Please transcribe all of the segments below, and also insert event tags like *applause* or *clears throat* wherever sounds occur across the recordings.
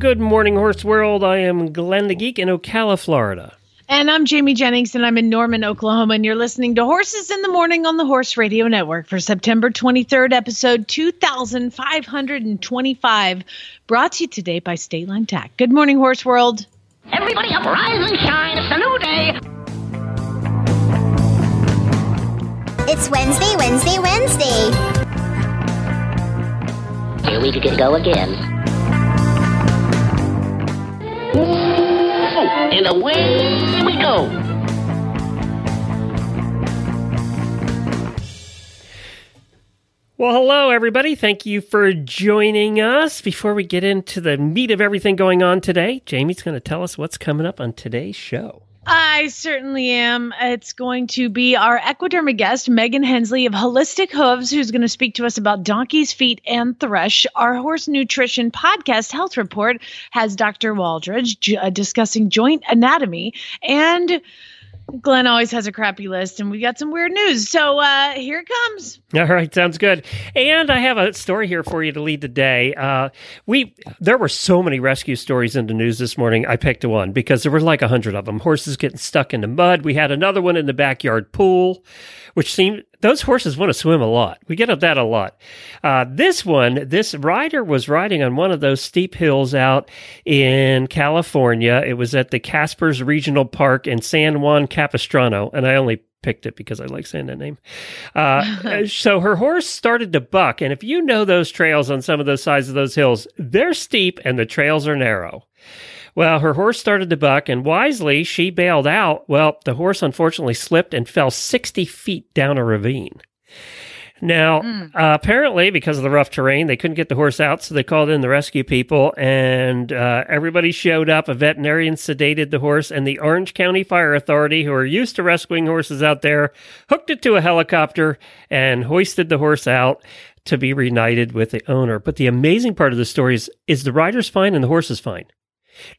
Good morning, Horse World. I am Glenn the Geek in Ocala, Florida. And I'm Jamie Jennings, and I'm in Norman, Oklahoma, and you're listening to Horses in the Morning on the Horse Radio Network for September 23rd, episode 2525, brought to you today by State Line Tack. Good morning, Horse World. Everybody up, rise and shine. It's a new day. It's Wednesday, Wednesday, Wednesday. Here we can go again. And away we go. Well, hello, everybody. Thank you for joining us. Before we get into the meat of everything going on today, Jamie's going to tell us what's coming up on today's show. I certainly am. It's going to be our Equiderma guest, Megan Hensley of Holistic Hooves, who's going to speak to us about donkeys, feet, and thrush. Our horse nutrition podcast, Health Report, has Dr. Waldridge j- uh, discussing joint anatomy. And Glenn always has a crappy list, and we got some weird news. So uh, here it comes. All right, sounds good. And I have a story here for you to lead the day. Uh, we there were so many rescue stories in the news this morning. I picked one because there were like a hundred of them. Horses getting stuck in the mud. We had another one in the backyard pool, which seemed those horses want to swim a lot. We get at that a lot. Uh, this one, this rider was riding on one of those steep hills out in California. It was at the Caspers Regional Park in San Juan Capistrano, and I only picked it because I like saying that name. Uh, *laughs* so her horse started to buck, and if you know those trails on some of those sides of those hills, they're steep and the trails are narrow. Well, her horse started to buck, and wisely she bailed out. Well, the horse unfortunately slipped and fell 60 feet down a ravine. Now, uh, apparently, because of the rough terrain, they couldn't get the horse out, so they called in the rescue people, and uh, everybody showed up. A veterinarian sedated the horse, and the Orange County Fire Authority, who are used to rescuing horses out there, hooked it to a helicopter and hoisted the horse out to be reunited with the owner. But the amazing part of the story is, is the rider's fine and the horse is fine.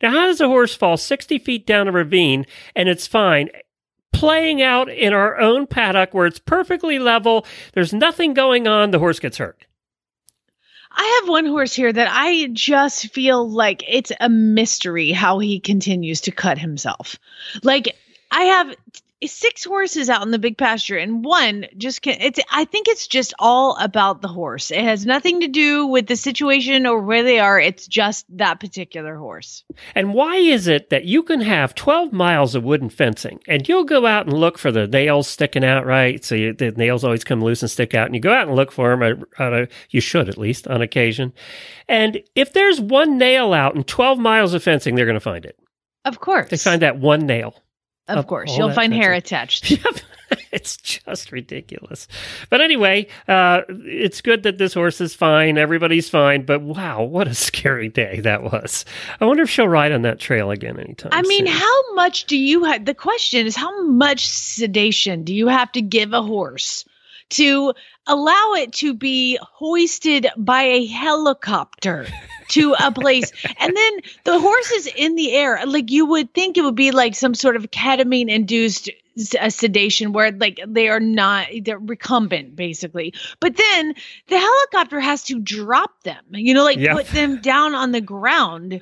Now, how does a horse fall 60 feet down a ravine and it's fine? Playing out in our own paddock where it's perfectly level, there's nothing going on, the horse gets hurt. I have one horse here that I just feel like it's a mystery how he continues to cut himself. Like I have six horses out in the big pasture and one just can it's I think it's just all about the horse. It has nothing to do with the situation or where they are. It's just that particular horse. And why is it that you can have 12 miles of wooden fencing and you'll go out and look for the nails sticking out, right? So you, the nails always come loose and stick out, and you go out and look for them. Uh, on a, you should at least on occasion. And if there's one nail out in 12 miles of fencing, they're going to find it. Of course. They find that one nail. Of of course. You'll find hair attached. *laughs* It's just ridiculous. But anyway, uh, it's good that this horse is fine. Everybody's fine. But wow, what a scary day that was. I wonder if she'll ride on that trail again anytime. I mean, soon. how much do you have? The question is, how much sedation do you have to give a horse to allow it to be hoisted by a helicopter *laughs* to a place? and then the horse is in the air. Like you would think it would be like some sort of ketamine induced sedation where like they are not they're recumbent basically but then the helicopter has to drop them you know like Yep. put them down on the ground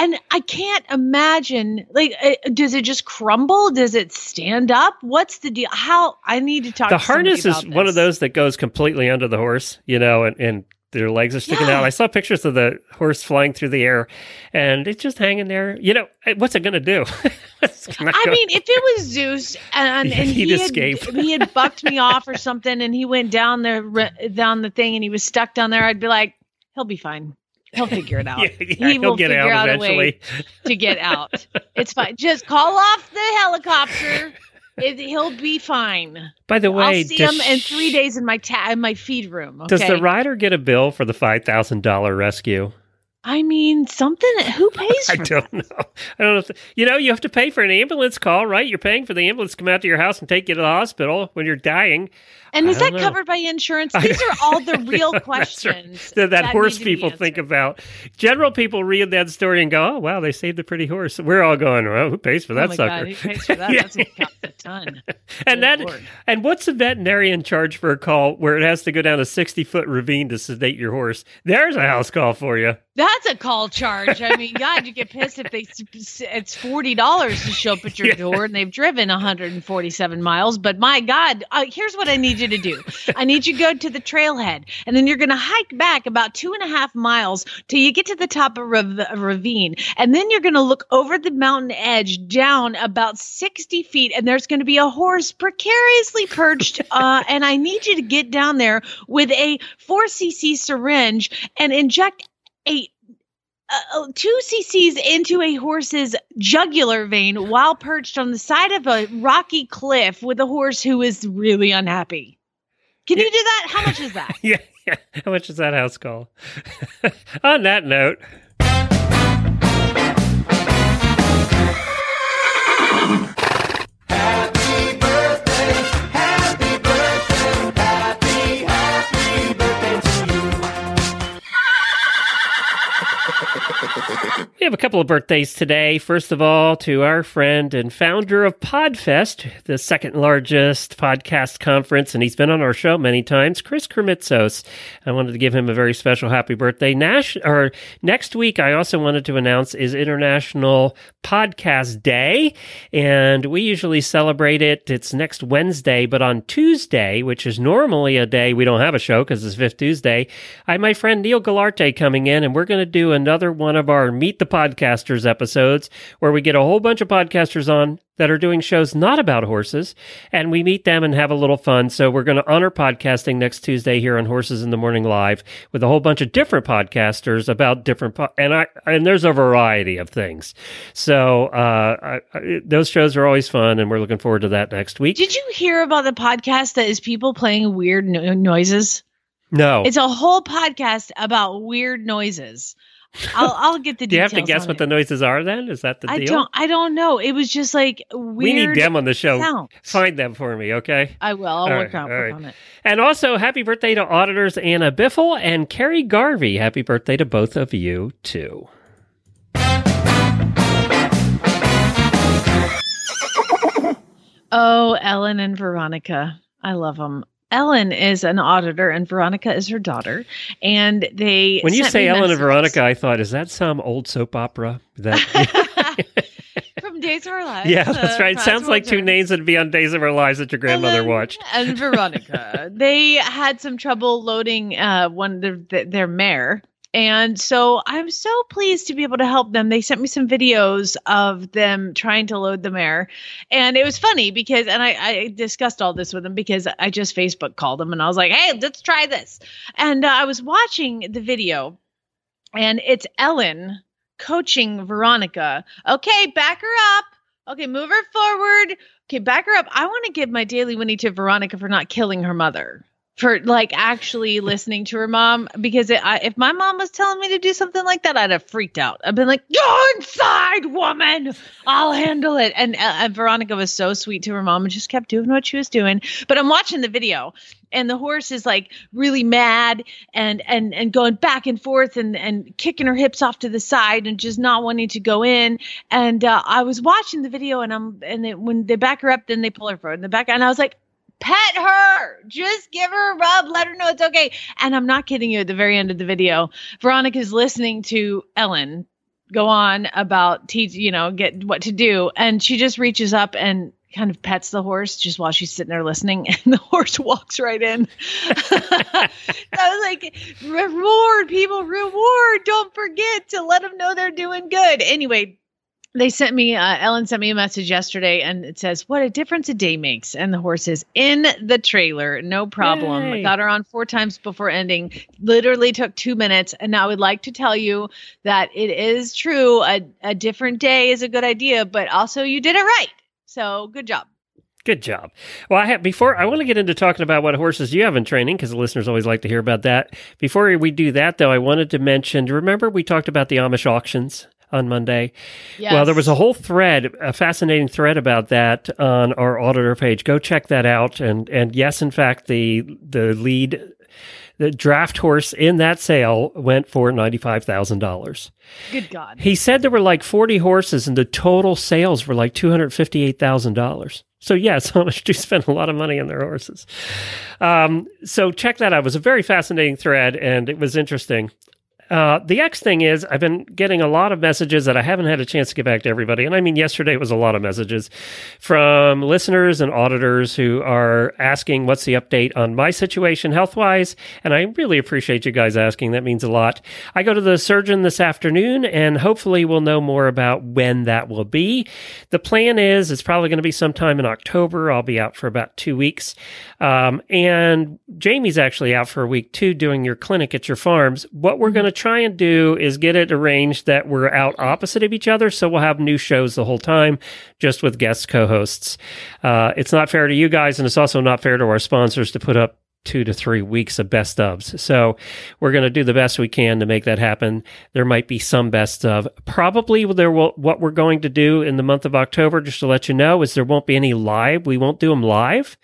and I can't imagine like uh, does it just crumble? Does it stand up? What's the deal? How I need to talk. the to harness is about one of those that goes completely under the horse, you know, and, and their legs are sticking Yeah. out. I saw pictures of the horse flying through the air and it's just hanging there. You know, what's it going to do? *laughs* I mean, if it was Zeus and, and *laughs* he'd he escape. had he had *laughs* bucked me off or something, and he went down the down the thing, and he was stuck down there, I'd be like, he'll be fine. He'll figure it out. yeah, yeah, he he'll get figure out out a eventually. way to get out. It's fine. Just call off the helicopter. It, he'll be fine. By the way, I'll see him in three days in my ta- in my feed room. Okay? Does the rider get a bill for the five thousand dollar rescue? I mean, something. Who *laughs* pays for I don't know. I don't know. If, you know, you have to pay for an ambulance call, right? You're paying for the ambulance to come out to your house and take you to the hospital when you're dying. And is that know. covered by insurance? *laughs* These are all the *laughs* real That's right. questions that, that horse need to be people think about. General people read that story and go, "Oh, wow, they saved a pretty horse." We're all going, "Well, who pays for Oh that my sucker?" God, who pays for *laughs* that? Yeah. That's a ton. and Good that, Lord. and what's a veterinarian charge for a call where it has to go down a sixty foot ravine to sedate your horse? There's a house call for you. That's a call charge. I mean, God, you get pissed if they it's forty dollars to show up at your Yeah. door and they've driven 147 miles. But my God, uh, here's what I need you to do. I need you to go to the trailhead, and then you're going to hike back about two and a half miles till you get to the top of a ravine, and then you're going to look over the mountain edge down about 60 feet, and there's going to be a horse precariously perched. *laughs* Uh, and I need you to get down there with a 4cc syringe and inject a uh, two cc's into a horse's jugular vein while perched on the side of a rocky cliff with a horse who is really unhappy. Can you do that? How much is that? *laughs* Yeah, yeah. How much is that house call? *laughs* On that note, we have a couple of birthdays today. First of all, to our friend and founder of Podfest, the second largest podcast conference, and he's been on our show many times, Chris Krimitsos. I wanted to give him a very special happy birthday. Nash or next week, I also wanted to announce is International Podcast Day, and we usually celebrate it. It's next Wednesday, but on Tuesday, which is normally a day we don't have a show because it's Fifth Tuesday, I have my friend Neil Galarte coming in, and we're going to do another one of our Meet the Podcasters episodes where we get a whole bunch of podcasters on that are doing shows not about horses, and we meet them and have a little fun. So we're going to honor podcasting next Tuesday here on Horses in the Morning Live with a whole bunch of different podcasters about different po- and I and there's a variety of things. So uh, I, I, those shows are always fun, and we're looking forward to that next week. Did you hear about the podcast that is people playing weird no- noises? no, It's a whole podcast about weird noises. I'll, I'll get the do you have to guess what it. the noises are? Then is that the I deal? don't. I don't know. It was just like weird. we need them on the show. sounds. Find them for me, okay? I will. I'll All work, right, on, all work right. on it. And also, happy birthday to auditors Anna Biffle and Carrie Garvey. Happy birthday to both of you, too. Oh, Ellen and Veronica. I love them. Ellen is an auditor and Veronica is her daughter. And they When you say Ellen and Veronica, I thought, is that some old soap opera? That *laughs* from Days of Our Lives. yeah, uh, that's right. It sounds like two names that'd be on Days of Our Lives that your grandmother Ellen watched. And Veronica. *laughs* they had some trouble loading uh, one their, their mare. And so I'm so pleased to be able to help them. They sent me some videos of them trying to load the mare. And it was funny because, and I, I discussed all this with them because I just Facebook called them and I was like, hey, let's try this. And uh, I was watching the video and it's Ellen coaching Veronica. Okay, back her up. Okay, move her forward. Okay, back her up. I want to give my daily Winnie to Veronica for not killing her mother. For like actually listening to her mom, because it, I, if my mom was telling me to do something like that, I'd have freaked out. I've been like, "Go inside, woman. I'll handle it." And, uh, and Veronica was so sweet to her mom and just kept doing what she was doing. But I'm watching the video, and the horse is like really mad and and and going back and forth and and kicking her hips off to the side and just not wanting to go in and uh, i was watching the video and i'm and then when they back her up then they pull her forward in the back and i was like pet her. Just give her a rub. Let her know it's okay. And i'm not kidding you at the very end of the video veronica's listening to ellen go on about teach you know get what to do. And she just reaches up and kind of pets the horse just while she's sitting there listening. *laughs* And the horse walks right in. *laughs* I was like reward people reward. Don't forget to let them know they're doing good. Anyway they sent me uh, ellen sent me a message yesterday and it says what a difference a day makes and the horse is in the trailer no problem Yay. got her on four times before ending literally took two minutes and now i would like to tell you that it is true a, a different day is a good idea but also you did it right so good job Good job. Well, I have before I want to get into talking about what horses you have in training because the listeners always like to hear about that. Before we do that, though, I wanted to mention. Remember, we talked about the Amish auctions on Monday. Yes. Well, there was a whole thread, a fascinating thread about that on our auditor page. Go check that out. And and yes, in fact, the the lead. The draft horse in that sale went for ninety five thousand dollars. Good God. He said there were like 40 horses and the total sales were like $258,000. So, yes, *laughs* Amish do spend a lot of money on their horses. Um, so, check that out. It was a very fascinating thread and it was interesting. Uh, the X thing is, I've been getting a lot of messages that I haven't had a chance to get back to everybody. And I mean, yesterday it was a lot of messages from listeners and auditors who are asking what's the update on my situation health wise. And I really appreciate you guys asking. That means a lot. I go to the surgeon this afternoon and hopefully we'll know more about when that will be. The plan is it's probably going to be sometime in October. I'll be out for about two weeks. Um, and Jamie's actually out for a week too, doing your clinic at your farms. What we're going to try and do is get it arranged that we're out opposite of each other. So we'll have new shows the whole time, just with guest co hosts. Uh, it's not fair to you guys, and it's also not fair to our sponsors to put up two to three weeks of best ofs. So we're going to do the best we can to make that happen. There might be some best of. Probably there will, what we're going to do in the month of October, just to let you know, is there won't be any live. We won't do them live.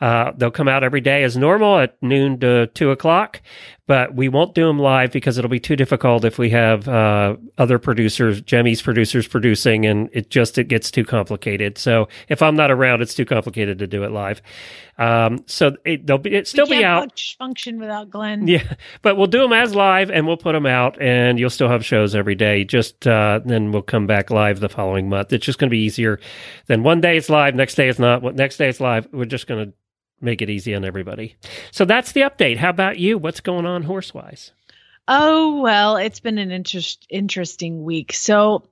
Uh, they'll come out every day as normal at noon to two o'clock, but we won't do them live because it'll be too difficult if we have uh, other producers, Jamie's producers producing, and it just it gets too complicated. So if I'm not around, it's too complicated to do it live. Um, so it, they'll be it still be out. function without Glenn. Yeah, but we'll do them as live, and we'll put them out, and you'll still have shows every day. Just uh, then we'll come back live the following month. It's just going to be easier. Then one day it's live, next day it's not. What next day it's live. We're just going to make it easy on everybody. So that's the update. How about you? What's going on horse wise? Oh, well, it's been an interest, interesting week. So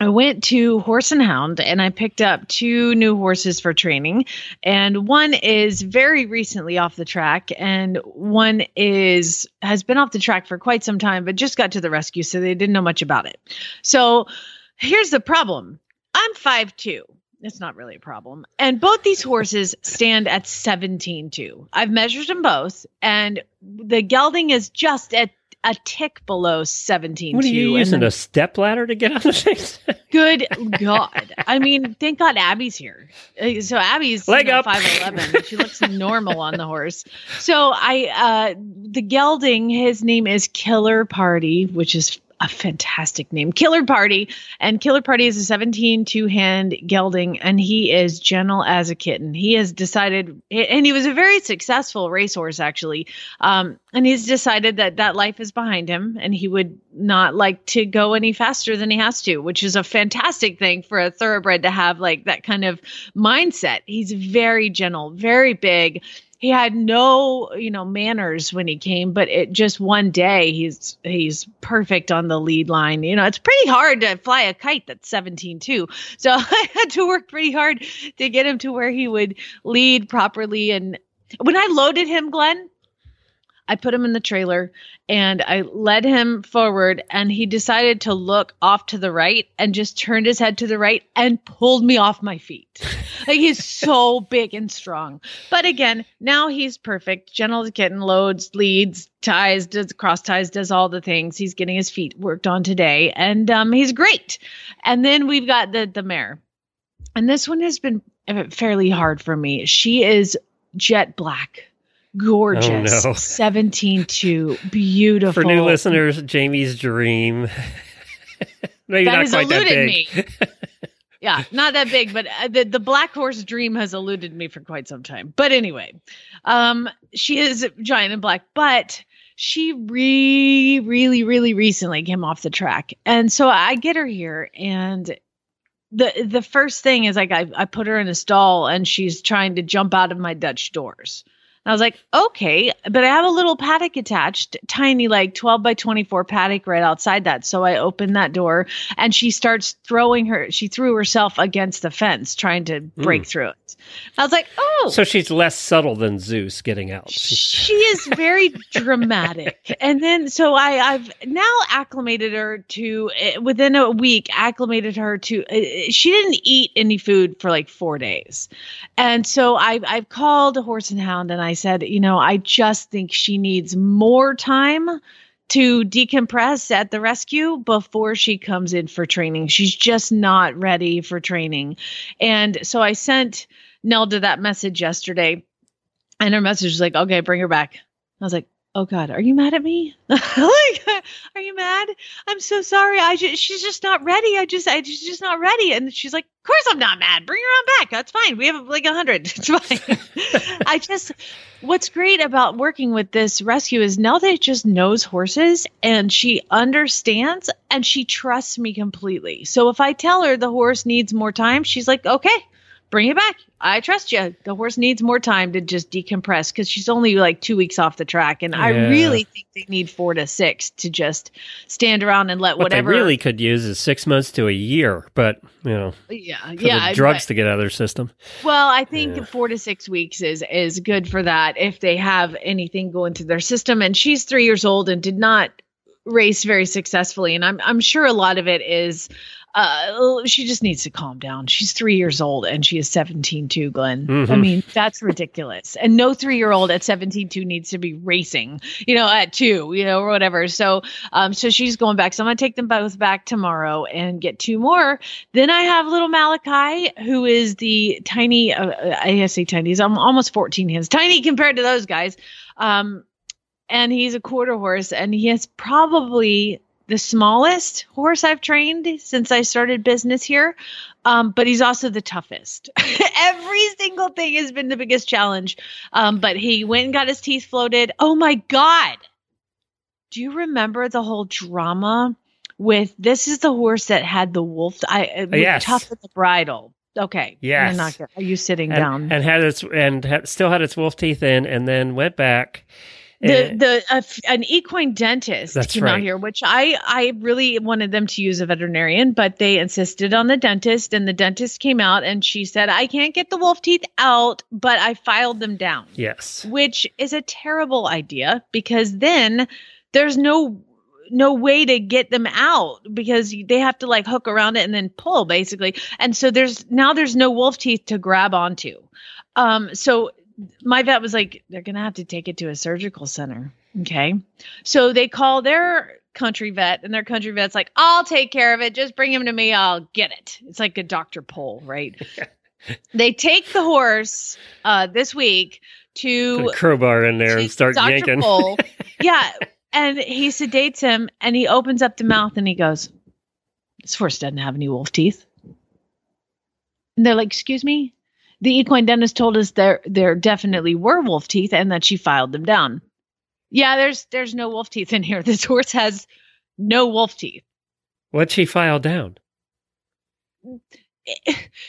I went to Horse and Hound and I picked up two new horses for training. And one is very recently off the track, and one is has been off the track for quite some time, but just got to the rescue, so they didn't know much about it. So here's the problem. I'm 5'2. It's not really a problem. And both these horses stand at 17.2. I've measured them both, and the gelding is just at a tick below 17.2. What are you using the- a step ladder to get on the things? *laughs* Good God. I mean, thank God Abby's here. Uh, So Abby's Leg you know, up. 5'11. She looks normal on the horse. So I, uh, the gelding, his name is Killer Party, which is a fantastic name. Killer Party. And Killer Party is a 17 two hand gelding, and he is gentle as a kitten. He has decided, and he was a very successful racehorse, actually. Um, and he's decided that that life is behind him and he would not like to go any faster than he has to, which is a fantastic thing for a thoroughbred to have like that kind of mindset. He's very gentle, very big. He had no, you know, manners when he came, but it just one day he's he's perfect on the lead line. You know, it's pretty hard to fly a kite that's 17 too. So *laughs* I had to work pretty hard to get him to where he would lead properly and when I loaded him, Glenn, I put him in the trailer and I led him forward and he decided to look off to the right and just turned his head to the right and pulled me off my feet. like he's so *laughs* big and strong. But again, now he's perfect. Gentle as a kitten, loads, leads, ties, does cross ties, does all the things. He's getting his feet worked on today and um, he's great. And then we've got the the mare. And this one has been uh, fairly hard for me. She is jet black. Gorgeous. Oh, no. *laughs* 17 2. Beautiful. For new listeners, Jamie's dream. *laughs* Maybe that not has quite that eluded big. me. *laughs* yeah, not that big, but uh, the, the black horse dream has eluded me for quite some time. But anyway, um, she is giant and black, but she really, really, really recently came off the track. And so I get her here and the the first thing is like I, I put her in a stall and she's trying to jump out of my Dutch doors. I was like, okay, but I have a little paddock attached, tiny, like 12 by 24 paddock right outside that. So I open that door and she starts throwing her, she threw herself against the fence trying to break mm. through it. I was like, oh, So she's less subtle than Zeus getting out. she is very dramatic. And then so i i've now acclimated her to eh, within a week acclimated her to uh, she didn't eat any food for like four days. And so i've i've called a horse and hound and i said you know i just think she needs more time to decompress at the rescue before she comes in for training. She's just not ready for training. And so i sent nelda that message yesterday and her message was like, okay, bring her back. I was like, oh God, are you mad at me? *laughs* like, are you mad? I'm so sorry. I just, she's just not ready. I just, I she's just not ready. And she's like, of course I'm not mad. Bring her on back. That's fine. We have like a hundred. It's fine. *laughs* I just, what's great about working with this rescue is Nelda just knows horses and she understands and she trusts me completely. So if I tell her the horse needs more time, she's like, okay, bring it back. I trust you. The horse needs more time to just decompress because she's only like two weeks off the track. And I really think they need four to six to just stand around and let What whatever. they really could use is six months to a year, but you know, yeah, yeah. drugs but- to get out of their system. well, I think Yeah. four to six weeks is is good for that if they have anything going through their system. And she's three years old and did not race very successfully. And I'm I'm sure a lot of it is uh she just needs to calm down. She's three years old and she is 17 too, Glenn. I Mhm. mean, that's ridiculous. And no three year old at 17 two needs to be racing, you know, at two, you know, or whatever. So um so she's going back. So I'm gonna take them both back tomorrow and get two more. Then I have little Malachi, who is the tiny. Uh, I say tiny. He's al- almost 14 hands, tiny compared to those guys. Um, and he's a quarter horse, and he has probably the smallest horse I've trained since I started business here. Um, but he's also the toughest. *laughs* Every single thing has been the biggest challenge. Um, but he went and got his teeth floated. Oh my god! Do you remember the whole drama? With this is the horse that had the wolf. I uh, with Yes. tough at the bridle. Okay. Yes. Not are you sitting And, down? and had its and had, still had its wolf teeth in, and then went back. The the uh, an equine dentist That's came out here, which I I really wanted them to use a veterinarian, but they insisted on the dentist, and the dentist came out and she said I can't get the wolf teeth out, but I filed them down, yes, which is a terrible idea because then there's no no way to get them out because they have to like hook around it and then pull basically. And so there's now there's no wolf teeth to grab onto. Um so my vet was like they're gonna have to take it to a surgical center okay so they call their country vet and their country vet's like i'll take care of it just bring him to me i'll get it it's like a dr Pol right *laughs* they take the horse uh this week to crowbar in there and start Dr. yanking. Pol. *laughs* yeah. And he sedates him and he opens up the mouth and he goes, This horse doesn't have any wolf teeth. And they're like, Excuse me? The equine dentist told us there there definitely were wolf teeth and that she filed them down. Yeah, there's there's no wolf teeth in here. *laughs* This horse has no wolf teeth. What'd she file down? *laughs*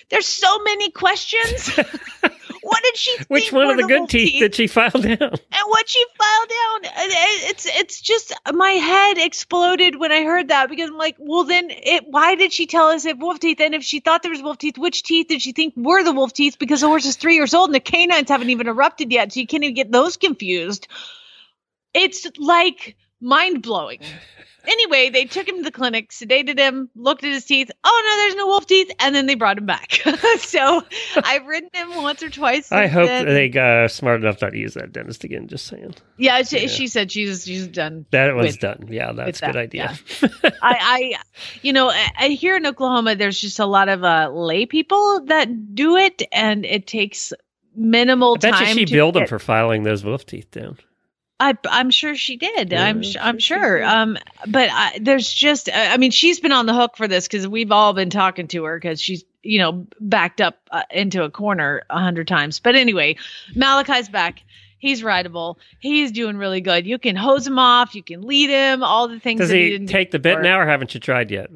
There's so many questions. *laughs* what did she? *laughs* Which one of the good teeth did she file down? and what she filed down uh, uh, it's it's just my head exploded when i heard that because i'm like well then it why did she tell us if wolf teeth and if she thought there was wolf teeth which teeth did she think were the wolf teeth because the horse is three years old and the canines haven't even erupted yet so you can't even get those confused it's like mind-blowing anyway they took him to the clinic sedated him looked at his teeth oh no there's no wolf teeth and then they brought him back *laughs* so i've ridden him once or twice I hope then. they got smart enough not to use that dentist again. Just saying Yeah, she, Yeah. she said she's she's done. that was With- done. Yeah, that's a that, good idea. *laughs* I, I, you know, I, here in Oklahoma, there's just a lot of uh, lay people that do it, and it takes minimal I bet time. you she billed them for filing those wolf teeth down. I, I'm sure she did. Yeah, I'm I'm sh- sure I'm sure. Um, but I, there's just, I mean, she's been on the hook for this because we've all been talking to her because she's, you know, backed up uh, into a corner a hundred times. But anyway, Malachi's back. He's rideable. He's doing really good. You can hose him off. You can lead him. All the things. Does that he didn't do take the bit now, or haven't you tried yet?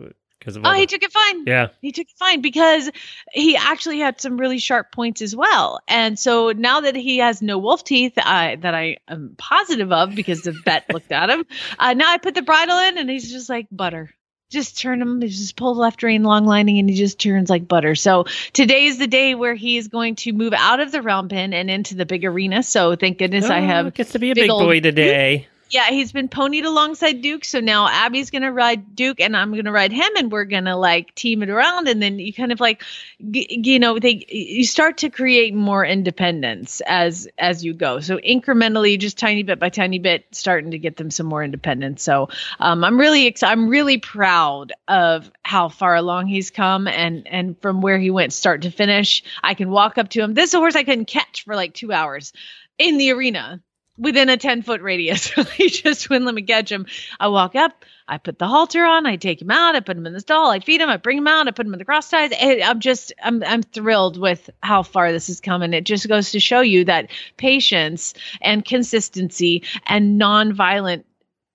Because Oh, he took it fine. yeah. He took it fine because he actually had some really sharp points as well. And so now that he has no wolf teeth, uh, that I am positive of because the vet *laughs* looked at him, uh, now I put the bridle in and he's just like butter. just turn him you just pull the left rein long lining and he just turns like butter so today is the day where he is going to move out of the round pen and into the big arena so thank goodness i Oh, have gets to be a big big boy today. *laughs* *laughs* yeah he's been ponied alongside duke so now abby's gonna ride duke and i'm gonna ride him and we're gonna like team it around and then you kind of like g- you know they you start to create more independence as as you go. So incrementally just tiny bit by tiny bit starting to get them some more independence. So um, i'm really ex- i'm really proud of how far along he's come and and from where he went start to finish. I can walk up to him. This is a horse i couldn't catch for like two hours in the arena within a 10 foot radius. *laughs* he just wouldn't let me catch him. I walk up, I put the halter on, I take him out, I put him in the stall, I feed him, I bring him out, I put him in the cross ties. I'm just, I'm, I'm thrilled with how far this has come. And it just goes to show you that patience and consistency and non-violent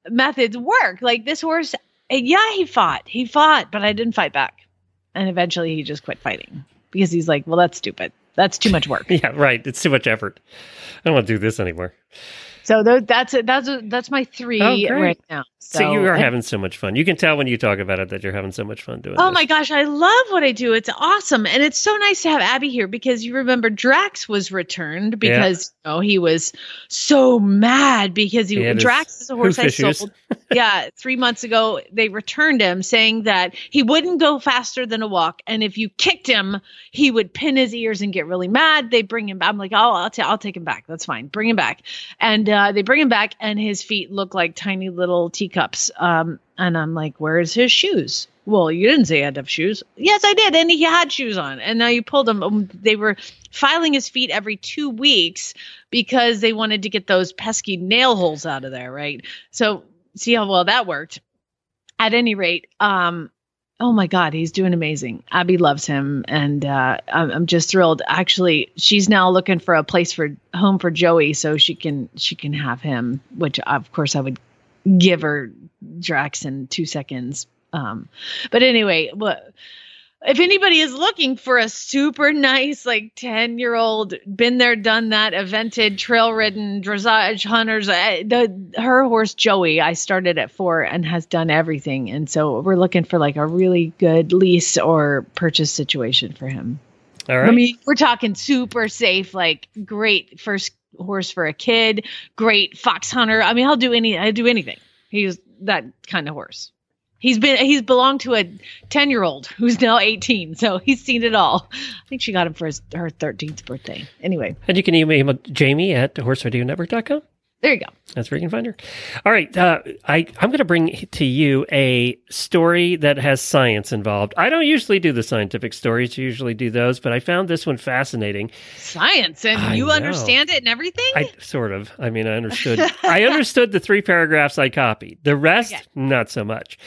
methods work. Like this horse, yeah, he fought, he fought, but I didn't fight back. And eventually he just quit fighting because he's like, well, that's stupid. That's too much work. *laughs* Yeah, right. It's too much effort. I don't want to do this anymore. So that's it. That's that's my three Oh, right now. So, you are and- having so much fun. You can tell when you talk about it that you're having so much fun doing Oh this. my gosh, I love what I do. It's awesome. And it's so nice to have Abby here because you remember Drax was returned because you know, he was so mad because he, He Drax is a horse I sold. yeah, three months ago they returned him saying that he wouldn't go faster than a walk, and if you kicked him, he would pin his ears and get really mad. They bring him back. I'm like, oh, I'll, ta- I'll take him back. That's fine. Bring him back, and uh, they bring him back, and his feet look like tiny little teacups. Um, and I'm like, where's his shoes? Well, you didn't say he had to have shoes. Yes, I did. And he had shoes on. And now you pulled them. Um, They were filing his feet every two weeks because they wanted to get those pesky nail holes out of there, right? So see how well that worked. At any rate, um, oh my God, he's doing amazing. Abby loves him, and uh, I'm, I'm just thrilled. Actually, she's now looking for a place for home for Joey, so she can she can have him. Which of course I would give her Drax in two seconds. Um, but anyway, what if anybody is looking for a super nice, like 10 year old, been there, done that, evented, trail ridden, dressage hunters, uh, the, her horse Joey, I started at four and has done everything. And so we're looking for like a really good lease or purchase situation for him. All right. I mean, we're talking super safe, like great first horse for a kid, great fox hunter. I mean, I'll do any, I do anything. He's that kind of horse. He's been, he's belonged to a 10 year old who's now 18. So he's seen it all. I think she got him for his, her 13th birthday. Anyway, and you can email Jamie at horseradionetwork.com. there you go. That's where you can find her. All right. Uh, I, I'm going to bring to you a story that has science involved. I don't usually do the scientific stories, I usually do those, but I found this one fascinating. Science and I you know. understand it and everything. I sort of. I mean, I understood. *laughs* I understood the three paragraphs I copied. The rest, Okay. not so much.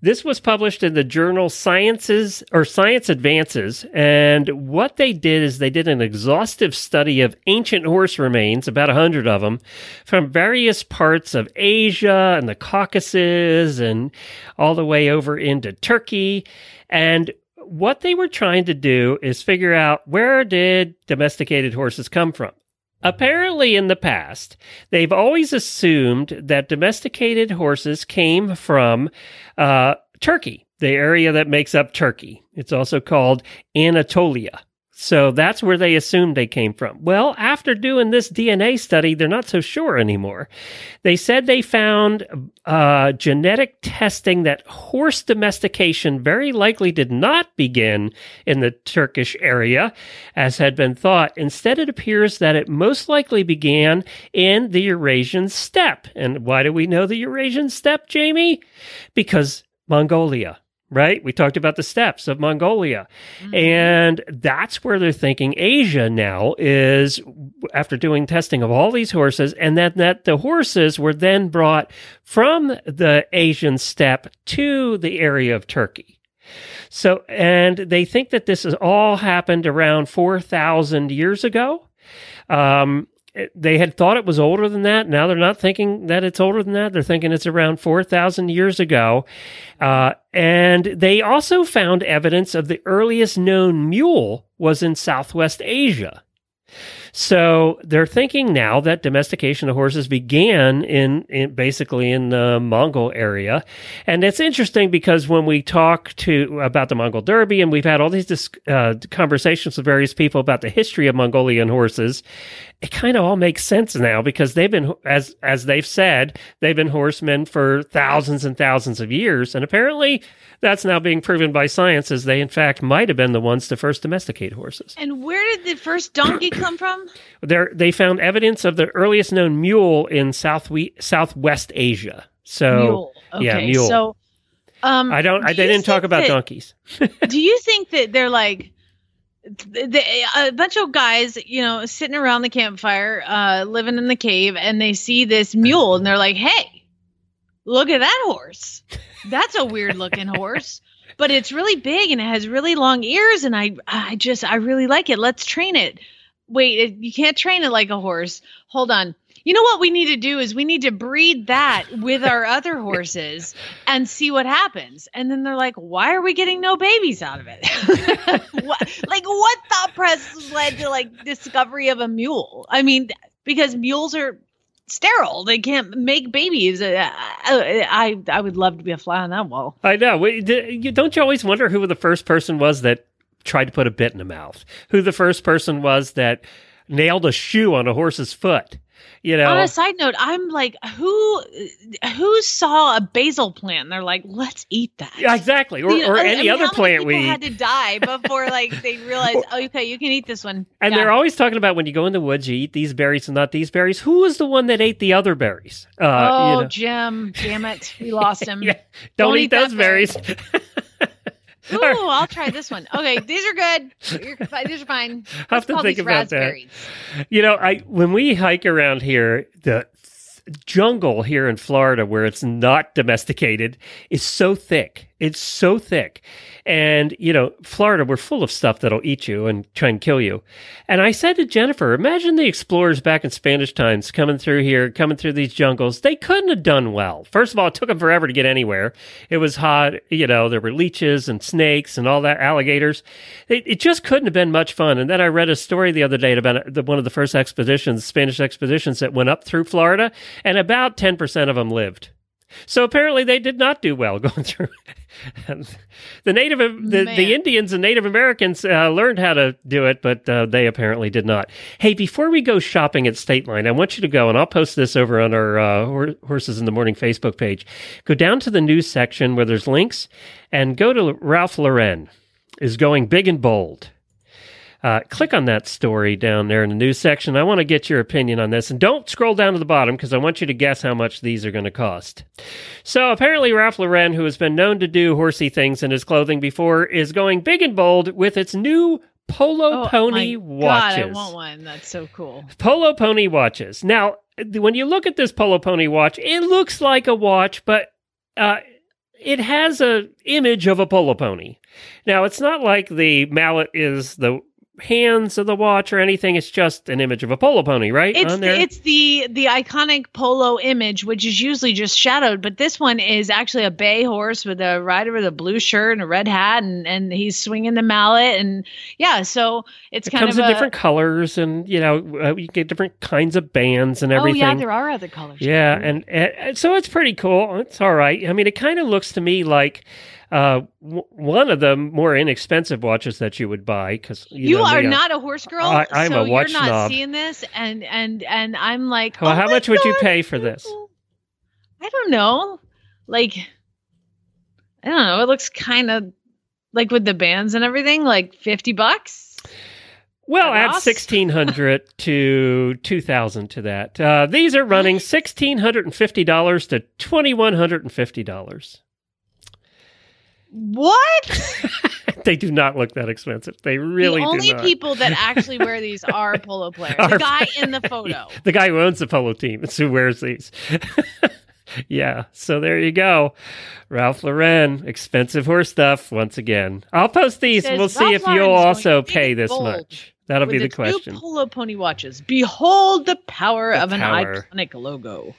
This was published in the journal Sciences or Science Advances, and what they did is they did an exhaustive study of ancient horse remains, about a hundred of them, from various parts of Asia and the Caucasus, and all the way over into Turkey, and what they were trying to do is figure out where did domesticated horses come from. Apparently, in the past, they've always assumed that domesticated horses came from uh, Turkey, the area that makes up Turkey. It's also called Anatolia. So that's where they assumed they came from. Well, after doing this DNA study, they're not so sure anymore. They said they found uh, genetic testing that horse domestication very likely did not begin in the Turkish area, as had been thought. Instead, it appears that it most likely began in the Eurasian steppe. And why do we know the Eurasian steppe, Jamie? Because Mongolia. Right? We talked about the steppes of Mongolia. And that's where they're thinking Asia now is after doing testing of all these horses, and that, that the horses were then brought from the Asian steppe to the area of Turkey. So, and they think that this has all happened around 4,000 years ago. Um, it- they had thought it was older than that. Now they're not thinking that it's older than that. They're thinking it's around 4,000 years ago. Uh, and they also found evidence of the earliest known mule was in Southwest Asia. So they're thinking now that domestication of horses began in, in basically in the Mongol area, and it's interesting because when we talk to about the Mongol Derby, and we've had all these dis- uh, conversations with various people about the history of Mongolian horses, it kind of all makes sense now because they've been as as they've said they've been horsemen for thousands and thousands of years, and apparently that's now being proven by science as they in fact might have been the ones to first domesticate horses. And where did the first donkey come from? There, they found evidence of the earliest known mule in south Southwest Asia. So, mule. Okay. yeah, mule. So, um, I don't. I, they didn't talk about that- donkeys. *laughs* do you think that they're like the, a bunch of guys, you know, sitting around the campfire, uh, living in the cave, and they see this mule, and they're like, "Hey, look at that horse! That's a weird looking *laughs* horse." But it's really big and it has really long ears, and I, I just, I really like it. Let's train it. Wait, you can't train it like a horse. Hold on. You know what we need to do is we need to breed that with our other horses and see what happens. And then they're like, why are we getting no babies out of it? *laughs* what, like, what thought process led to like discovery of a mule? I mean, because mules are sterile; they can't make babies. Uh, I, I, I would love to be a fly on that wall. I know. Don't you always wonder who the first person was that tried to put a bit in the mouth? Who the first person was that nailed a shoe on a horse's foot? You know, On a side note, I'm like, who, who saw a basil plant? And they're like, let's eat that. Yeah, exactly, or, You know, or I- I any mean, other plant people we had to die before like they *laughs* realized, oh, okay, you can eat this one. And Yeah. they're always talking about when you go in the woods, you eat these berries and not these berries. Who was the one that ate the other berries? Uh, oh, you know. Jim, damn it, we *laughs* lost him. Yeah, don't, Don't eat, eat those berries. *laughs* Ooh, I'll try this one. Okay, these are good. You're, these are fine. I'll *laughs* have to think about that. You know, I when we hike around here, the jungle here in Florida where it's not domesticated is so thick. It's so thick. And, you know, Florida, we're full of stuff that'll eat you and try and kill you. And I said to Jennifer, imagine the explorers back in Spanish times coming through here, coming through these jungles. They couldn't have done well. First of all, it took them forever to get anywhere. It was hot. You know, there were leeches and snakes and all that, alligators. It, it just couldn't have been much fun. And then I read a story the other day about the, one of the first expeditions, Spanish expeditions that went up through Florida, and about 10% of them lived. So apparently they did not do well *laughs* going through. the native, the, the Indians and Native Americans uh, learned how to do it, but uh, they apparently did not. Hey, before we go shopping at State Line, I want you to go, and I'll post this over on our uh, Horses in the Morning Facebook page. Go down to the news section where there's links, and go to Ralph Lauren is going big and bold. Uh, click on that story down there in the news section. I want to get your opinion on this. And don't scroll down to the bottom because I want you to guess how much these are going to cost. So apparently, Ralph Lauren, who has been known to do horsey things in his clothing before, is going big and bold with its new Polo Oh, Pony watches. God, I want one. That's so cool. Polo Pony watches. Now, when you look at this Polo Pony watch, it looks like a watch, but uh, it has a image of a polo pony. Now, it's not like the mallet is the hands of the watch or anything. It's just an image of a polo pony, right? It's on the, there. it's the the iconic polo image, which is usually just shadowed, but this one is actually a bay horse with a rider with a blue shirt and a red hat, and and he's swinging the mallet, and yeah, so it's it kind comes of in a, different colors, and you know uh, you get different kinds of bands and everything. Oh yeah, there are other colors. Yeah, and, and so it's pretty cool. It's all right. I mean, it kind of looks to me like uh, w- one of the more inexpensive watches that you would buy because you, You, know are me, not a horse girl, I- I'm so a watch you're not snob. seeing this, and and and I'm like, Well, oh how much would you pay for this? I don't know, like I don't know. It looks kind of like with the bands and everything, like fifty bucks. Well, add sixteen hundred *laughs* to two thousand to that. Uh, these are running sixteen hundred and fifty dollars to twenty one hundred and fifty dollars. What? *laughs* they do not look that expensive. They really the only people that actually wear *laughs* these are polo players. The guy in the *laughs* photo. the guy who owns the polo team is who wears these. yeah, so there you go. Ralph Lauren, expensive horse stuff once again. I'll post these and we'll see if Lauren you'll also pay this much. That'll be the its question. New polo pony watches. Behold the power The of an iconic logo.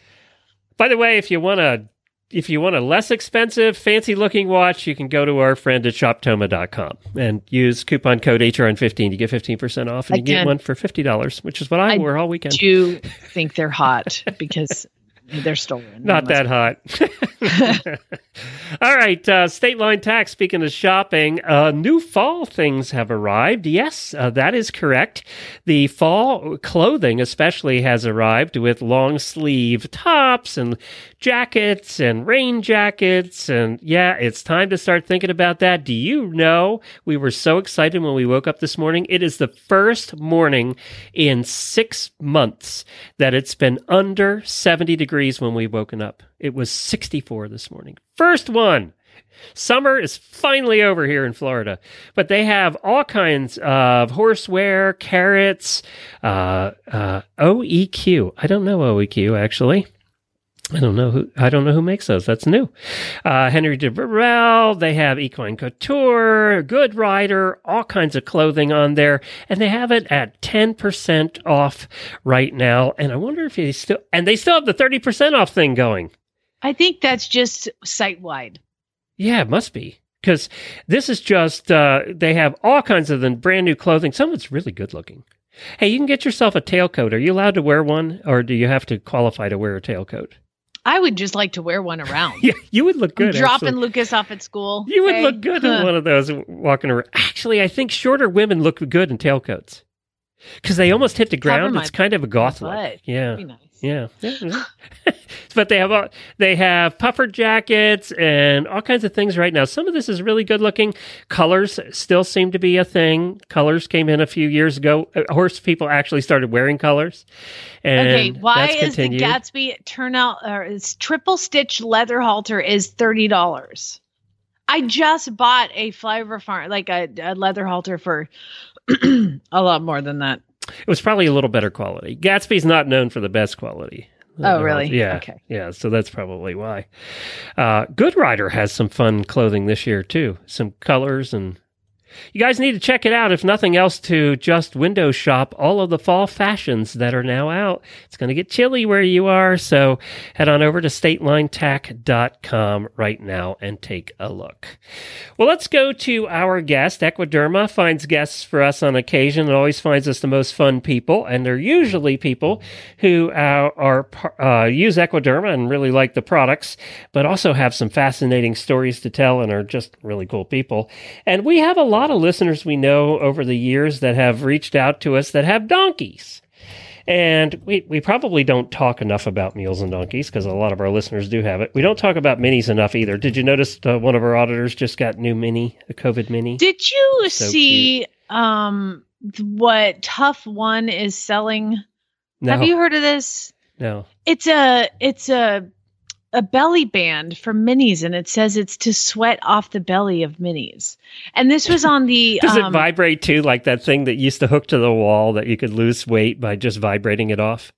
By the way, if you want to if you want a less expensive, fancy looking watch, you can go to our friend at shoptoma.com and use coupon code HRN15 to get 15% off. And you get one for $50, which is what I, I wore all weekend. I do think they're hot because they're stolen. Not that hot. *laughs* All right, uh, State Line Tack. Speaking of shopping, uh, new fall things have arrived. Yes, uh, that is correct. The fall clothing, especially, has arrived with long sleeve tops and jackets and rain jackets. And yeah, it's time to start thinking about that. Do you know we were so excited when we woke up this morning? It is the first morning in six months that it's been under 70 degrees when we've woken up. It was 64 this morning. First one. Summer is finally over here in Florida, but they have all kinds of horseware, carrots, uh, uh, OEQ. I don't know OEQ actually. I don't know who I don't know who makes those. That's new. Uh, Henri de Rivel. They have Equine Couture, Goode Rider, all kinds of clothing on there, and they have it at ten percent off right now. And I wonder if they still and they still have the thirty percent off thing going. I think that's just site wide. Yeah, it must be. Because this is just, uh, they have all kinds of the brand new clothing. Some of it's really good looking. Hey, you can get yourself a tailcoat. Are you allowed to wear one or do you have to qualify to wear a tailcoat? I would just like to wear one around. *laughs* Yeah, you would look I'm good. dropping actually. Lucas off at school. You would look good in one of those walking around. Actually, I think shorter women look good in tailcoats because they almost hit the ground. It's kind of a goth look. Yeah. Nice. Yeah, *laughs* but they have all, they have puffer jackets and all kinds of things right now. Some of this is really good looking. Colors still seem to be a thing. Colors came in a few years ago. Uh, Horse people actually started wearing colors, and Okay, why is the continued. Gatsby turnout or is triple stitch leather halter is thirty dollars? I just bought a Flavor Farm like a, a leather halter for *clears throat* a lot more than that. It was probably a little better quality. Gatsby's not known for the best quality. Oh, really? Yeah. Okay. Yeah. So that's probably why. Uh, Goode Rider has some fun clothing this year too. Some colors and you guys need to check it out. If nothing else, to just window shop all of the fall fashions that are now out. It's going to get chilly where you are. So head on over to statelinetack.com right now and take a look. Well, let's go to our guest. Equiderma finds guests for us on occasion and always finds us the most fun people. And they're usually people who uh, are uh, use Equiderma and really like the products, but also have some fascinating stories to tell and are just really cool people. And we have a lot of listeners we know over the years that have reached out to us that have donkeys. And we, we probably don't talk enough about mules and donkeys because a lot of our listeners do have it. We don't talk about minis enough either. Did you notice uh, one of our auditors just got new mini, a COVID mini? Did you So see um what Tough One is selling? no, Have you heard of this? no. It's a it's a a belly band for minis, and it says it's to sweat off the belly of minis. And this was on the *laughs* Does it um, vibrate too, like that thing that used to hook to the wall that you could lose weight by just vibrating it off?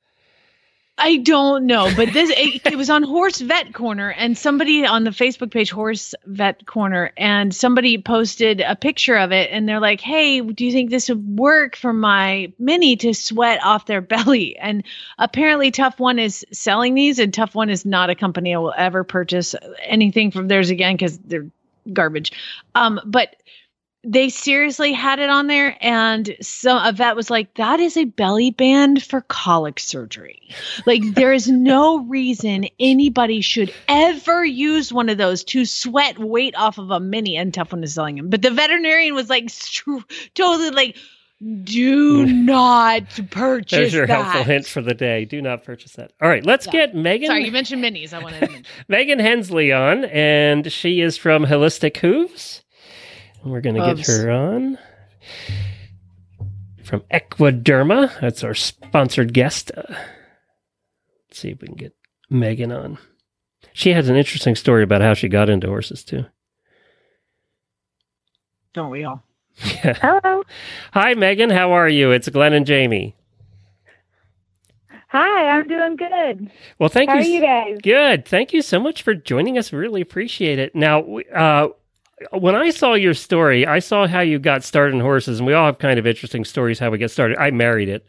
I don't know, but this it, it was on Horse Vet Corner, and somebody on the Facebook page Horse Vet Corner, and somebody posted a picture of it, and they're like, "Hey, do you think this would work for my mini to sweat off their *laughs* belly?" And apparently, Tough One is selling these, and Tough One is not a company I will ever purchase anything from theirs again because they're garbage. Um, but they seriously had it on there, and so a vet was like, "That is a belly band for colic surgery." Like, there is no *laughs* reason anybody should ever use one of those to sweat weight off of a mini. And Tough One is selling him but the veterinarian was like, totally like, "Do *laughs* not purchase There's your that." helpful hint for the day. Do not purchase that. All right, let's Yeah. get Megan. Sorry, you mentioned minis. I wanted to mention. *laughs* Megan Hensley on, and she is from Holistic Hooves. And we're going to get her on from Equiderma. That's our sponsored guest. Uh, let's see if we can get Megan on. She has an interesting story about how she got into horses, too. Don't we all? *laughs* Hello. Hi, Megan. How are you? It's Glenn and Jamie. Hi, I'm doing good. Well, thank How you. are you guys? Good. Thank you so much for joining us. Really appreciate it. Now, uh, when I saw your story, I saw how you got started in horses, and we all have kind of interesting stories how we get started. I married it.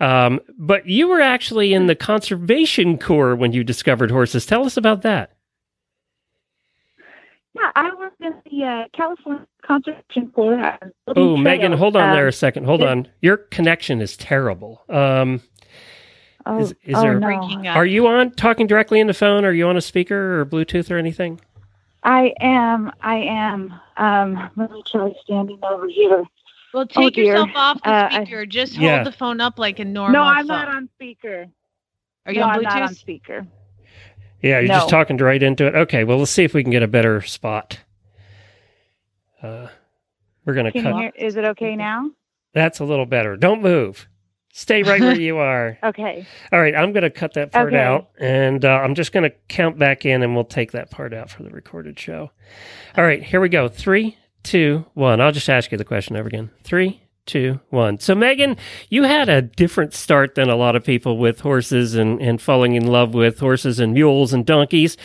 Um, but you were actually in the conservation corps when you discovered horses. Tell us about that. Yeah, I worked in the uh, California Conservation Corps. I was building Oh, Megan, hold on Um, there a second. Hold on. Your connection is terrible. Um, Oh, Is- is oh, there- no. Are you on talking directly in the phone? Are you on a speaker or Bluetooth or anything? I am. I am. Um, let me try standing over here. Well, take dear. yourself off the Uh, I- speaker. Just hold Yeah. the phone up like a normal. no, I'm phone. not on speaker. Are you no, on I'm Bluetooth? not on speaker. Yeah, you're just talking right into it. Okay, well, let's see if we can get a better spot. Uh, we're going to Can cut. you hear? Is it okay now? That's a little better. Don't move. Stay right where *laughs* you are. Okay. All right, I'm going to cut that part Okay. out, and uh, I'm just going to count back in, and we'll take that part out for the recorded show. All right, here we go. Three, two, one. I'll just ask you the question over again. Three, two, one. So, Megan, you had a different start than a lot of people with horses and, and falling in love with horses and mules and donkeys.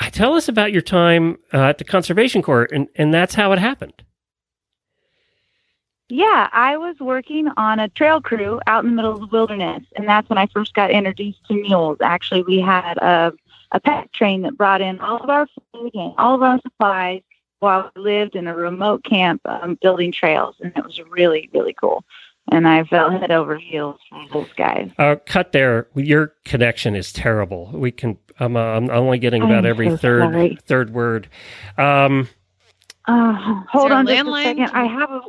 Uh, Tell us about your time uh, at the Conservation Corps, and, and that's how it happened. Yeah, I was working on a trail crew out in the middle of the wilderness, and that's when I first got introduced to mules. Actually, we had a, a pack train that brought in all of our food and all of our supplies while we lived in a remote camp um, building trails, and it was really, really cool. And I fell head over heels for those guys. Uh, cut there. Your connection is terrible. We can. I'm, uh, I'm only getting about I'm every so third sorry. third word. Um, Uh, hold on just a second. I have a.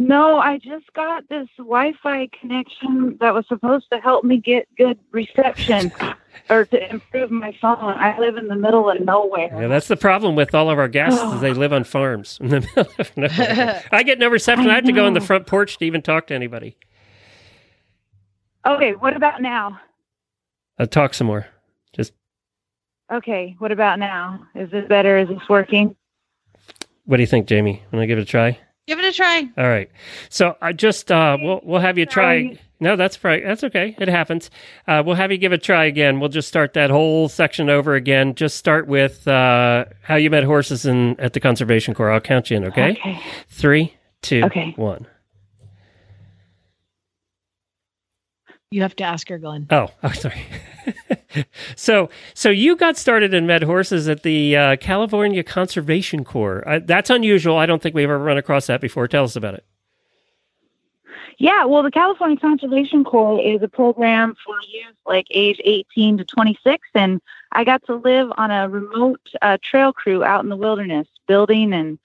No, I just got this Wi-Fi connection that was supposed to help me get good reception *laughs* or to improve my phone. I live in the middle of nowhere. yeah, that's the problem with all of our guests. is they live on *sighs* farms in the middle of nowhere. *laughs* I get no reception. I, I have to go on the front porch to even talk to anybody. Okay, what about now? I'll talk some more. Just Okay, what about now? Is this better? Is this working? what do you think, Jamie? Want to give it a try? Give it a try. All right. So I just uh, we'll we'll have you try. No, that's right. That's okay. It happens. Uh, we'll have you give it a try again. We'll just start that whole section over again. Just start with uh, how you met horses in at the conservation corps. I'll count you in. Okay. Okay. Three, two, Okay. one. You have to ask her, Glenn. Oh, *laughs* oh, sorry. *laughs* so, so you got started in med horses at the uh, California Conservation Corps. Uh, that's unusual. I don't think we've ever run across that before. Tell us about it. Yeah, well, the California Conservation Corps is a program for youth like age 18 to 26, and I got to live on a remote uh, trail crew out in the wilderness, building and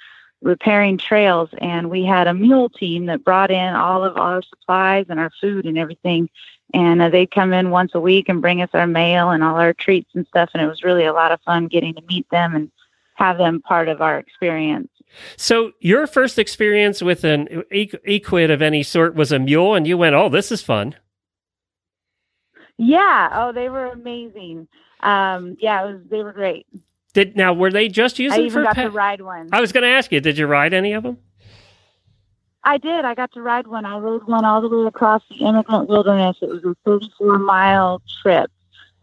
repairing trails. And we had a mule team that brought in all of our supplies and our food and everything. And uh, they'd come in once a week and bring us our mail and all our treats and stuff. And it was really a lot of fun getting to meet them and have them part of our experience. So, your first experience with an equid of any sort was a mule, and you went, "Oh, this is fun." Yeah. Oh, they were amazing. Um, yeah, it was. They were great. Did now were they just using? I even for? got pa- to ride one. I was going to ask you, did you ride any of them? I did. I got to ride one. I rode one all the way across the Emigrant Wilderness. It was a 34 mile trip,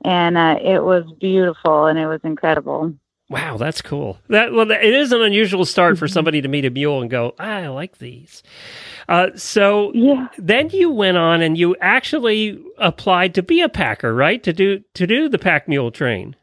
and uh, it was beautiful and it was incredible. Wow, that's cool. That well, it is an unusual start Mm-hmm. for somebody to meet a mule and go, ah, "I like these." Uh, so Yeah. then you went on and you actually applied to be a packer, right? To do to do the pack mule train.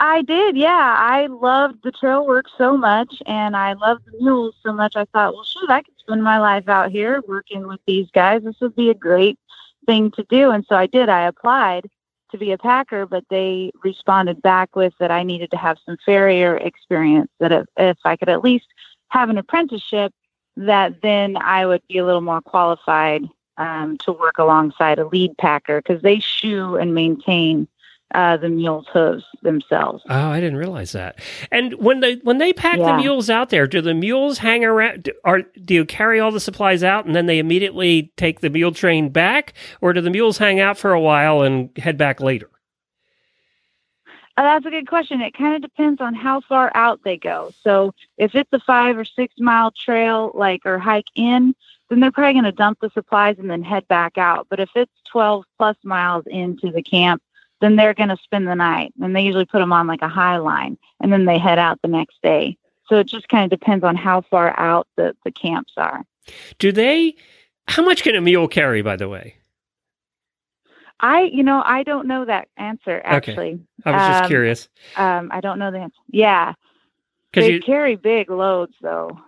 I did. Yeah. I loved the trail work so much and I loved the mules so much. I thought, well, shoot, I could spend my life out here working with these guys. This would be a great thing to do. And so I did. I applied to be a packer, but they responded back with that I needed to have some farrier experience, that if, if I could at least have an apprenticeship, that then I would be a little more qualified um, to work alongside a lead packer because they shoe and maintain uh, the mule's hooves themselves. Oh, I didn't realize that. And when they when they pack the mules out there, do the mules hang around? do- Are do you carry all the supplies out and then they immediately take the mule train back, or do the mules hang out for a while and head back later? Uh, that's a good question. It kind of depends on how far out they go. So if it's a five or six mile trail, like or hike in, then they're probably going to dump the supplies and then head back out. But if it's 12 plus miles into the camp, then they're going to spend the night. And they usually put them on like a high line and then they head out the next day. So it just kind of depends on how far out the, the camps are. Do they? How much can a mule carry? By the way, I, you know, I don't know that answer actually. I was just Um, curious Um, I don't know the answer. Yeah, they you. carry big loads though.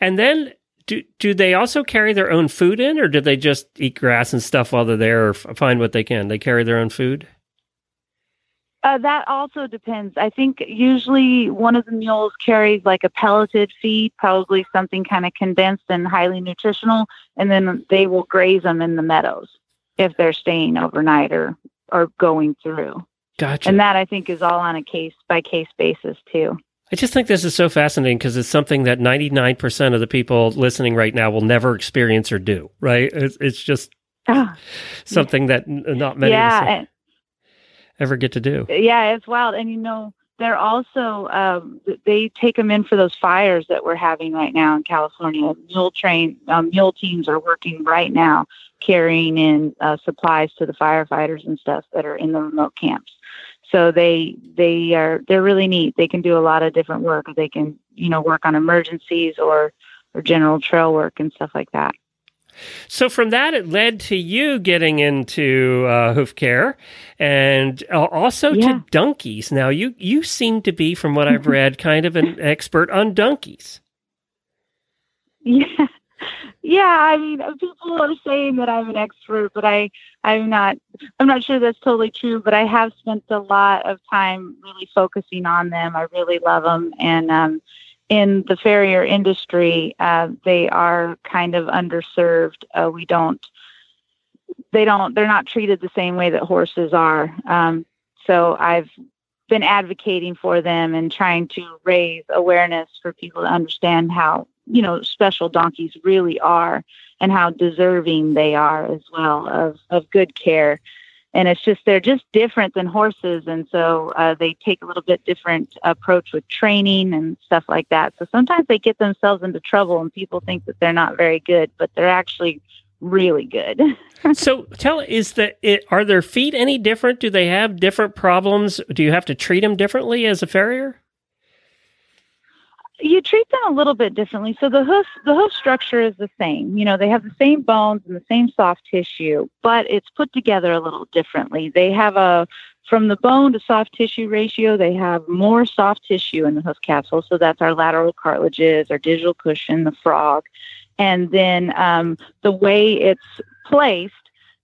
And then do do they also carry their own food in, or do they just eat grass and stuff while they're there, or f- find what they can? They carry their own food. Uh, that also depends. I think usually one of the mules carries like a pelleted feed, probably something kind of condensed and highly nutritional, and then they will graze them in the meadows if they're staying overnight or or going through. Gotcha. And that I think is all on a case by case basis too. I just think this is so fascinating because it's something that 99% of the people listening right now will never experience or do, right? It's, it's just Ah, something that not many yeah, of us and- ever get to do. yeah, it's wild. And you know, they're also um, they take them in for those fires that we're having right now in California. Mule train um, mule teams are working right now, carrying in uh, supplies to the firefighters and stuff that are in the remote camps. So they they are they're really neat. They can do a lot of different work. They can you know work on emergencies or or general trail work and stuff like that. So from that, it led to you getting into uh, hoof care and uh, also Yeah. to donkeys. Now, you you seem to be, from what I've read, kind of an expert on donkeys. *laughs* Yeah. Yeah, I mean, people are saying that I'm an expert, but I, I'm not. I'm not sure that's totally true. But I have spent a lot of time really focusing on them. I really love them, and um, in the farrier industry, uh, they are kind of underserved. Uh, we don't. They don't. They're not treated the same way that horses are. Um, so I've been advocating for them and trying to raise awareness for people to understand how you know special donkeys really are and how deserving they are as well of of good care and it's just they're just different than horses and so uh, they take a little bit different approach with training and stuff like that so sometimes they get themselves into trouble and people think that they're not very good but they're actually really good *laughs* so tell is that it, are their feet any different? Do they have different problems? Do you have to treat them differently as a farrier? You treat them a little bit differently. So the hoof the hoof structure is the same. You know, they have the same bones and the same soft tissue, but it's put together a little differently. They have a from the bone to soft tissue ratio, they have more soft tissue in the hoof capsule. So that's our lateral cartilages, our digital cushion, the frog. And then um, the way it's placed,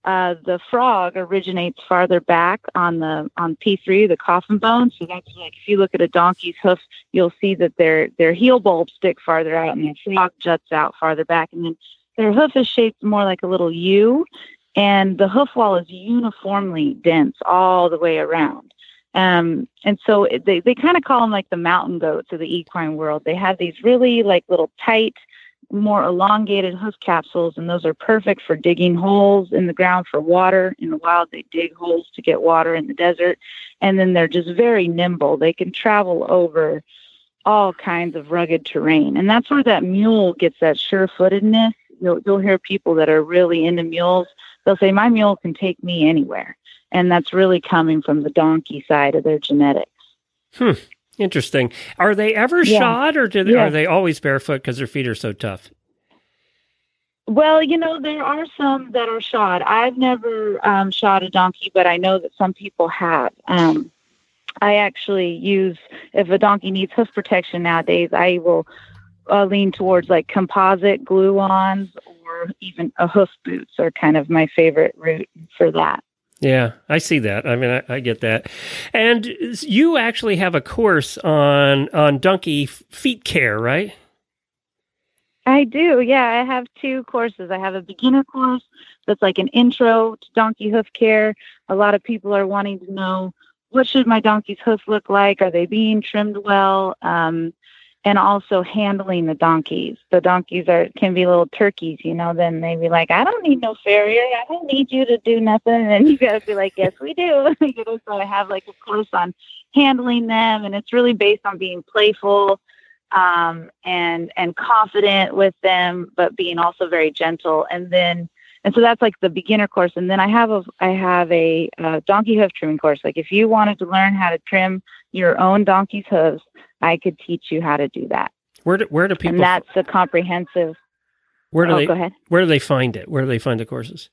uh, the frog originates farther back on the on P3, the coffin bone. So that's like if you look at a donkey's hoof, you'll see that their their heel bulbs stick farther out and their frog juts out farther back, and then their hoof is shaped more like a little U, and the hoof wall is uniformly dense all the way around. Um, and so they they kind of call them like the mountain goats of the equine world. They have these really like little tight more elongated hoof capsules, and those are perfect for digging holes in the ground for water. In the wild, they dig holes to get water in the desert, and then they're just very nimble. They can travel over all kinds of rugged terrain, and that's where that mule gets that sure-footedness. You'll, you'll hear people that are really into mules. They'll say, "My mule can take me anywhere," and that's really coming from the donkey side of their genetics. Hmm. Interesting. Are they ever Yeah. shod, or do they, Yeah. are they always barefoot because their feet are so tough? Well, you know, there are some that are shod. I've never um, shod a donkey, but I know that some people have. Um, I actually use, if a donkey needs hoof protection nowadays, I will uh, lean towards like composite glue ons or even a hoof boots are kind of my favorite route for that. Yeah, I see that. I mean, I, I get that. And you actually have a course on on donkey feet care, right? I do. Yeah, I have two courses. I have a beginner course that's like an intro to donkey hoof care. A lot of people are wanting to know what should my donkey's hoof look like? Are they being trimmed well? Um, and also handling the donkeys. The donkeys are can be little turkeys, you know. Then they be like, "I don't need no farrier. I don't need you to do nothing." And you got to be like, "Yes, we do." *laughs* you know, so I have like a course on handling them, and it's really based on being playful um, and and confident with them, but being also very gentle. And then and so that's like the beginner course. And then I have a I have a, uh donkey hoof trimming course. Like if you wanted to learn how to trim your own donkey's hooves, I could teach you how to do that. Where do, where do people and that's a comprehensive. where do oh, they go ahead. where do they find it? Where do they find the courses?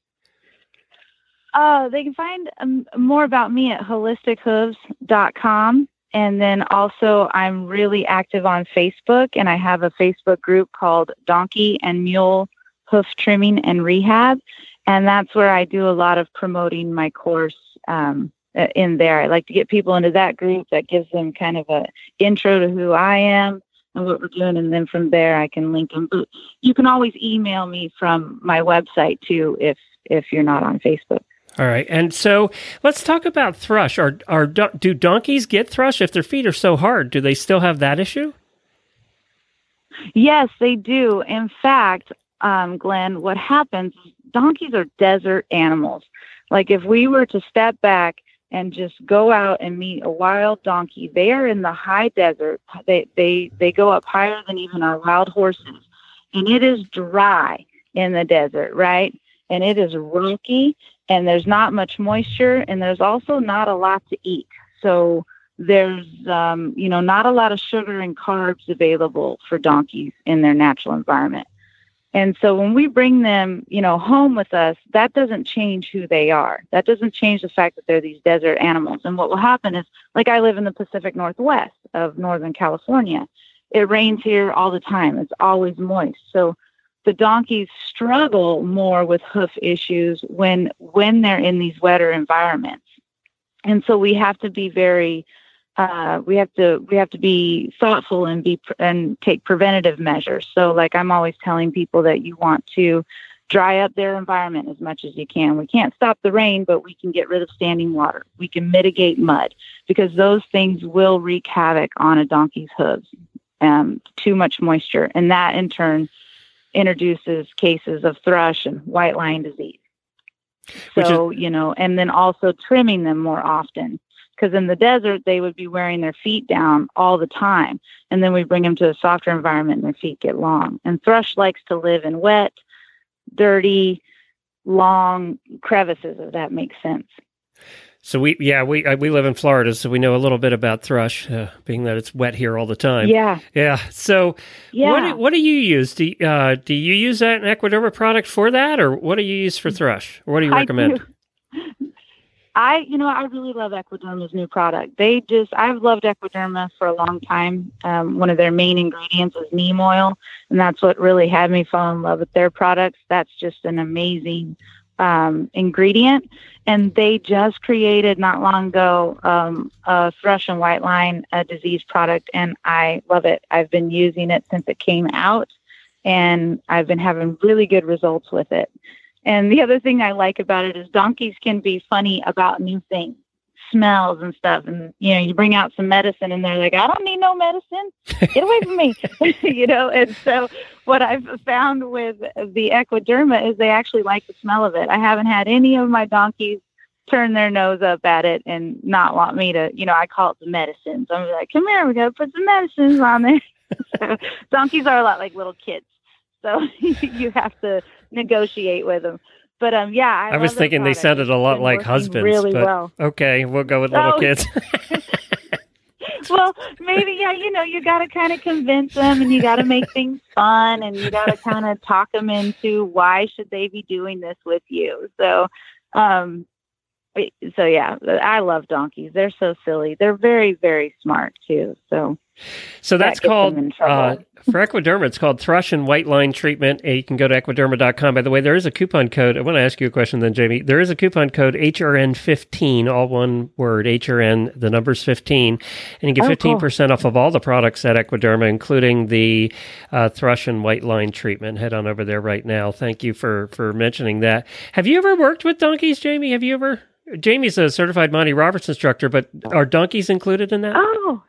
Uh, they can find um, more about me at holistichooves.com. And then also, I'm really active on Facebook, and I have a Facebook group called Donkey and Mule Hoof Trimming and Rehab. And that's where I do a lot of promoting my course um, in there. I like to get people into that group that gives them kind of a intro to who I am and what we're doing. And then from there, I can link them. But you can always email me from my website too if if you're not on Facebook. All right, and so let's talk about thrush. Are are do do donkeys get thrush if their feet are so hard? Do they still have that issue? Yes, they do. In fact, um, Glenn, what happens donkeys are desert animals. Like if we were to step back and just go out and meet a wild donkey, they are in the high desert. They they they go up higher than even our wild horses, and it is dry in the desert, right? And it is rocky, and there's not much moisture, and there's also not a lot to eat. So there's um, you know not a lot of sugar and carbs available for donkeys in their natural environment. And so when we bring them, you know, home with us, that doesn't change who they are. That doesn't change the fact that they're these desert animals. And what will happen is, like I live in the Pacific Northwest of Northern California. It rains here all the time. It's always moist. So the donkeys struggle more with hoof issues when when they're in these wetter environments. And so we have to be very uh, we have to we have to be thoughtful and be and take preventative measures. So, like I'm always telling people that you want to dry up their environment as much as you can. We can't stop the rain, but we can get rid of standing water. We can mitigate mud because those things will wreak havoc on a donkey's hooves. Um, too much moisture, and that in turn introduces cases of thrush and white line disease. So, you know, and then also trimming them more often because in the desert they would be wearing their feet down all the time and then we bring them to a softer environment and their feet get long and thrush likes to live in wet dirty long crevices if that makes sense So we yeah we uh, we live in Florida, so we know a little bit about thrush, uh, being that it's wet here all the time. yeah yeah. So yeah what do, what do you use? Do you, uh, do you use that an Equiderma product for that, or what do you use for thrush? Or what do you recommend? I, you know, I really love Equiderma's new product. They just, I've loved Equiderma for a long time. Um, one of their main ingredients is neem oil, and that's what really had me fall in love with their products. That's just an amazing um, ingredient. And they just created not long ago um, a thrush and white line a disease product, and I love it. I've been using it since it came out, and I've been having really good results with it. And the other thing I like about it is donkeys can be funny about new things, smells and stuff. And, you know, you bring out some medicine and they're like, I don't need no medicine. Get away from me. *laughs* *laughs* you know, and so what I've found with the equiderma is they actually like the smell of it. I haven't had any of my donkeys turn their nose up at it and not want me to, you know, I call it the medicines. I'm like, come here, we got to put some medicines on there. *laughs* so donkeys are a lot like little kids. So you have to negotiate with them. But um, yeah, I, I was thinking they sounded a lot like husbands, Really but well. okay, we'll go with little Oh. kids. *laughs* Well, maybe yeah. You know, you got to kind of convince them, and you got to make things fun, and you got to kind of talk them into why should they be doing this with you. So, um, so yeah, I love donkeys. They're so silly. They're very, very smart too. So So that's gets called uh, *laughs* for Equiderma. It's called Thrush and White Line Treatment. You can go to equiderma.com. By the way, there is a coupon code. I want to ask you a question then, Jamie. There is a coupon code HRN15, all one word, HRN, the number's 15, and you get Oh, 15% off of all the products at Equiderma, including the uh, Thrush and White Line Treatment. Head on over there right now. Thank you for, for mentioning that. Have you ever worked with donkeys, Jamie? Have you ever? Jamie's a certified Monty Roberts instructor, but are donkeys included in that? oh,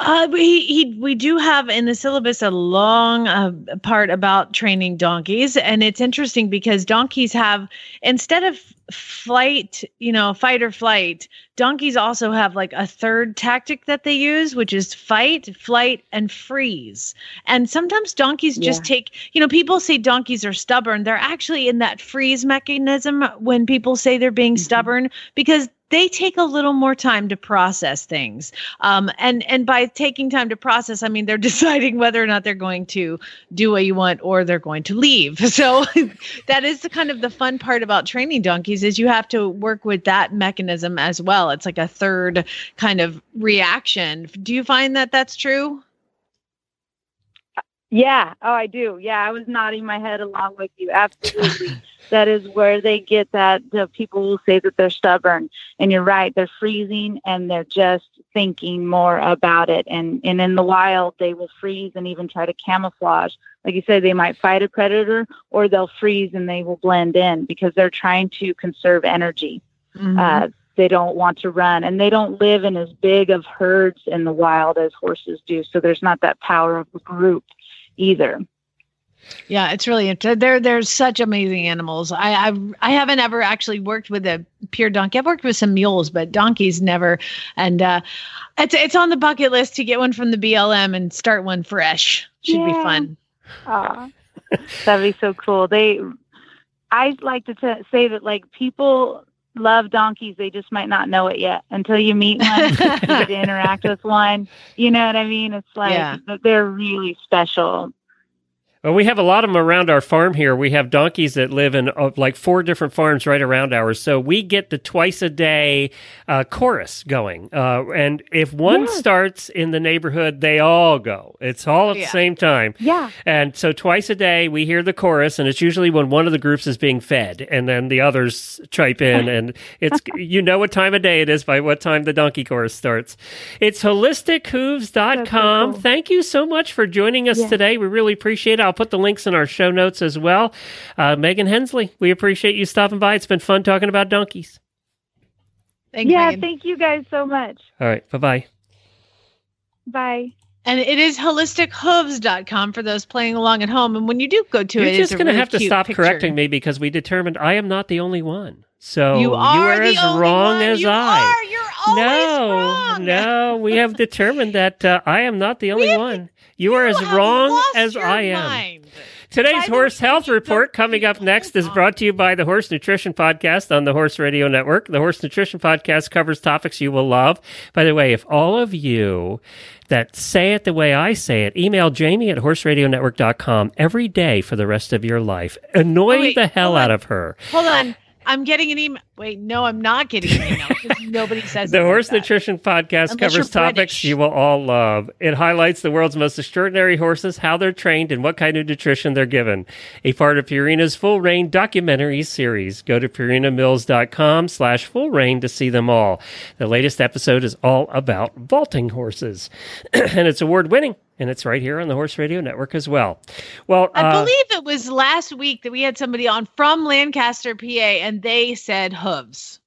Uh, we he, we do have in the syllabus a long uh, part about training donkeys, and it's interesting because donkeys have instead of flight, you know, fight or flight, donkeys also have like a third tactic that they use, which is fight, flight, and freeze. And sometimes donkeys just Yeah. take, you know, people say donkeys are stubborn. They're actually in that freeze mechanism when people say they're being Mhm. stubborn because they take a little more time to process things. Um, and and by taking time to process, I mean they're *laughs* deciding whether or not they're going to do what you want or they're going to leave. *laughs* So *laughs* that is the kind of the fun part about training donkeys is you have to work with that mechanism as well. It's like a third kind of reaction. Do you find that that's true? Yeah. Oh, I do. Yeah, I was nodding my head along with you. Absolutely. *laughs* that is where they get that. The people will say that they're stubborn, and you're right. They're freezing and they're just thinking more about it. And and in the wild, they will freeze and even try to camouflage. Like you said, they might fight a predator, or they'll freeze and they will blend in because they're trying to conserve energy. Mhm. Uh, they don't want to run, and they don't live in as big of herds in the wild as horses do. So there's not that power of a group either. Yeah, it's really interesting. They're they're such amazing animals. I I I haven't ever actually worked with a pure donkey. I've worked with some mules, but donkeys never. And uh, it's it's on the bucket list to get one from the BLM and start one fresh. Should be fun. Aw, that'd be so cool. They, I like to t- say that like people love donkeys. They just might not know it yet until you meet one, you get to *laughs* interact with one. You know what I mean? It's like Yeah. they're really special. Well, we have a lot of them around our farm here. We have donkeys that live in uh, like four different farms right around ours. So we get the twice a day uh, chorus going. Uh, and if one Yes. starts in the neighborhood, they all go. It's all at Yeah. the same time. Yeah. And so twice a day we hear the chorus, and it's usually when one of the groups is being fed, and then the others chime in, *laughs* and it's you know what time of day it is by what time the donkey chorus starts. It's holistichooves.com. So cool. Thank you so much for joining us Yeah. today. We really appreciate it. I'll put the links in our show notes as well. Uh, Megan Hensley, we appreciate you stopping by. It's been fun talking about donkeys. Thanks, yeah. Megan. Thank you guys so much. All right, bye bye. Bye. and it is holistichooves.com for those playing along at home. And when you do go to You're it, just it's a going to really have to stop picture. correcting me because we determined I am not the only one. So You are, the as only wrong one. as you I. Are. Always no, wrong. no, we have determined that uh, I am not the only have- one. You are as wrong as I am. mind. Today's Horse Health Report coming up next is brought to you by the Horse Nutrition Podcast on the Horse Radio Network. The Horse Nutrition Podcast covers topics you will love. By the way, if all of you that say it the way I say it, email Jamie at horseradionetwork.com every day for the rest of your life. Annoy Oh, the hell out on. of her. Hold on. I'm getting an email. Wait, no, I'm not getting an email because *laughs* nobody says The it like Horse that. Nutrition Podcast Unless covers topics you will all love. It highlights the world's most extraordinary horses, how they're trained, and what kind of nutrition they're given. A part of Purina's Full Rein documentary series. Go to purinamills.com slash full rein to see them all. The latest episode is all about vaulting horses, *clears throat* and it's award winning. And it's right here on the Horse Radio Network as well. Well, I uh, believe it was last week that we had somebody on from Lancaster, PA, and they said hooves.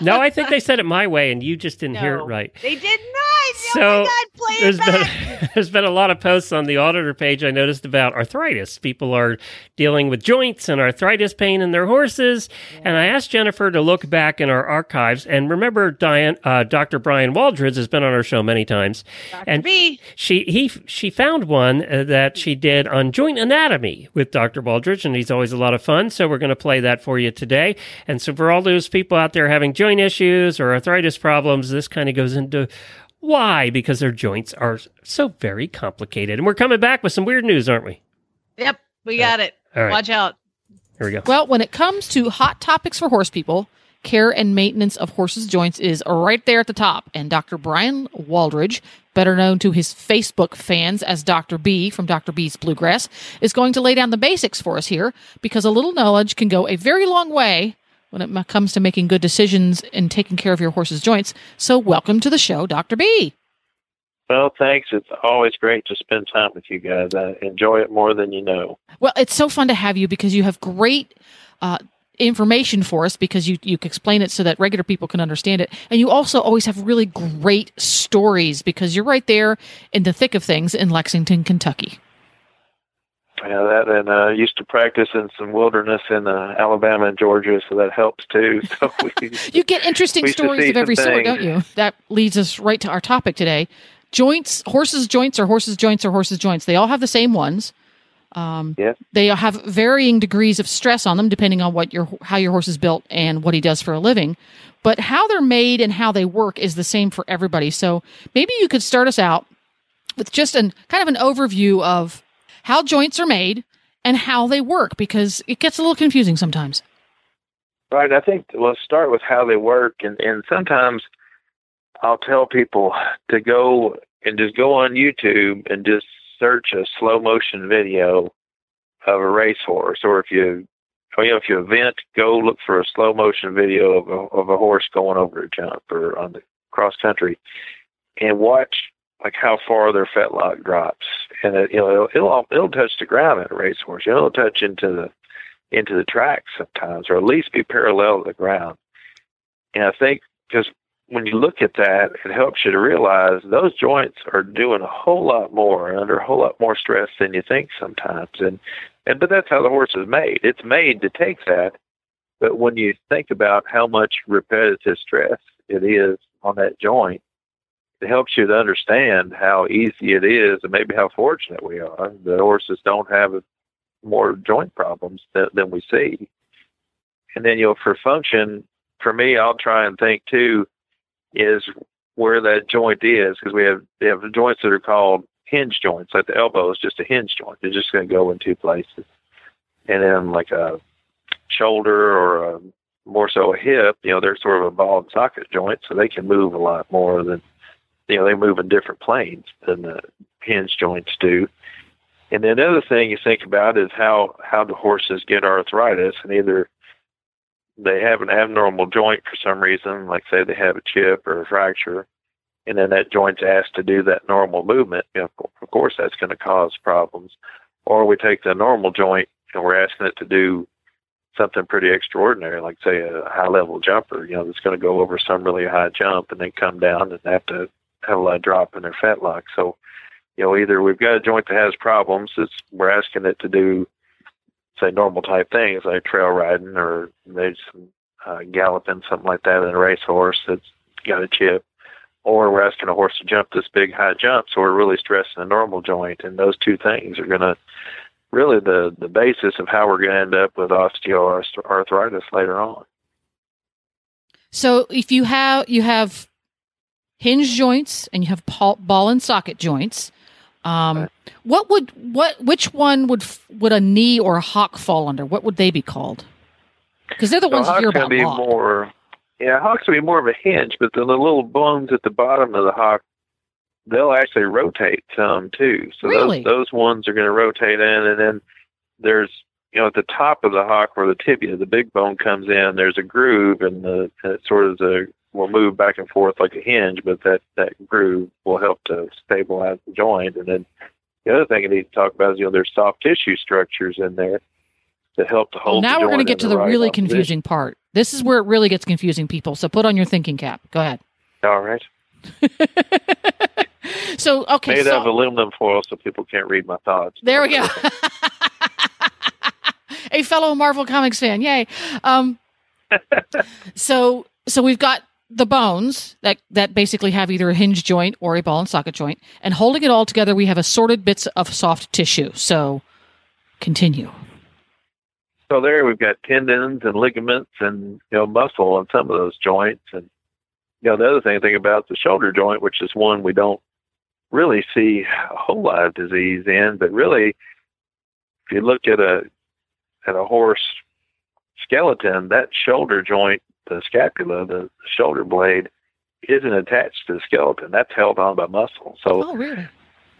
No, I think they said it my way, and you just didn't hear it right. They did not. So, oh my God, there's been *laughs* there's been a lot of posts on the auditor page I noticed about arthritis. People are dealing with joints and arthritis pain in their horses, and I asked Jennifer to look back in our archives and remember Diane, uh, Dr. Bryan Waldridge has been on our show many times, and B. she he she found one uh, that she did on joint anatomy with Dr. Waldridge, and he's always a lot of fun. So we're going to play that for you today. And so for all those people out there having joint issues or arthritis problems, this kind of goes into why because their joints are so very complicated. And we're coming back with some weird news, aren't we? Yep, we got it. All right. Watch out. Here we go. Well, when it comes to hot topics for horse people, care and maintenance of horses' joints is right there at the top. And Dr. Bryan Waldridge, better known to his Facebook fans as Dr. B from Dr. B's Bluegrass, is going to lay down the basics for us here because a little knowledge can go a very long way when it comes to making good decisions and taking care of your horse's joints. So, welcome to the show, Dr. B. Well, thanks. It's always great to spend time with you guys. I enjoy it more than you know. Well, it's so fun to have you because you have great uh, information for us because you you explain it so that regular people can understand it, and you also always have really great stories because you're right there in the thick of things in Lexington, Kentucky. Yeah, that and uh, used to practice in some wilderness in uh, Alabama and Georgia, so that helps too. *laughs* So we, *laughs* You get interesting We used to stories of every sort, don't you? That leads us right to our topic today: joints, horses' joints, or horses' joints, or horses' joints. They all have the same ones. Um, Yes. They have varying degrees of stress on them depending on what your how your horse is built and what he does for a living. But how they're made and how they work is the same for everybody. So maybe you could start us out with just an kind of an overview of how joints are made and how they work because it gets a little confusing sometimes. Right. I think let's start with how they work, and and sometimes I'll tell people to go and just go on YouTube and just search a slow motion video of a racehorse, or if you, oh, you know, if you event, go look for a slow motion video of a of a horse going over a jump or on the cross country, and watch like how far their fetlock drops, and it, you know it'll, it'll touch the ground at a racehorse. It'll touch into the into the track sometimes, or at least be parallel to the ground. And I think because when you look at that, it helps you to realize those joints are doing a whole lot more under a whole lot more stress than you think sometimes. And and but that's how the horse is made. It's made to take that. But when you think about how much repetitive stress it is on that joint, it helps you to understand how easy it is and maybe how fortunate we are that horses don't have more joint problems than, than we see. And then, you know, for function, for me, I'll try and think too, is where that joint is because we have they have joints that are called hinge joints. Like the elbow is just a hinge joint; it's just going to go in two places. And then like a shoulder or a, more so a hip, you know, they're sort of a ball and socket joint, so they can move a lot more than you know they move in different planes than the hinge joints do. And then the other thing you think about is how how the horses get arthritis, and either they have an abnormal joint for some reason, like say they have a chip or a fracture, and then that joint's asked to do that normal movement. You know, of course, that's going to cause problems. Or we take the normal joint and we're asking it to do something pretty extraordinary, like say a high level jumper. You know, that's going to go over some really high jump and then come down and have to have a lot of drop in their fetlock. So, you know, either we've got a joint that has problems, it's we're asking it to do say normal type things like trail riding or maybe some uh, galloping, something like that in a racehorse that's got a chip. Or we're asking a horse to jump this big high jump, so we're really stressing the normal joint, and those two things are going to really the the basis of how we're going to end up with osteoarthritis later on. So if you have you have hinge joints and you have ball, and socket joints, um, what would what which one would would a knee or a hock fall under? What would they be called? Because they're the So ones you hear about. be lot. more, yeah, hocks will be more of a hinge, but then the little bones at the bottom of the hock, they'll actually rotate some too. So Really? those those ones are going to rotate in, and then there's you know at the top of the hock where the tibia, the big bone comes in. There's a groove, and the and it sort of the will move back and forth like a hinge, but that that groove will help to stabilize the joint. And then the other thing I need to talk about is you know there's soft tissue structures in there that help to Well, hold. now the we're going to get to the right really confusing part. This is where it really gets confusing, people. So put on your thinking cap. Go ahead. All right. *laughs* So okay, Made so, of aluminum foil so people can't read my thoughts. There we go. *laughs* *laughs* a fellow Marvel Comics fan, yay! Um, so so we've got the bones that that basically have either a hinge joint or a ball and socket joint, and holding it all together, we have assorted bits of soft tissue. So continue. So there we've got tendons and ligaments and you know muscle on some of those joints. And you know the other thing to think about the shoulder joint, which is one we don't really see a whole lot of disease in, but really if you look at a at a horse skeleton, that shoulder joint, the scapula, the shoulder blade, isn't attached to the skeleton. That's held on by muscle. So Oh, really? you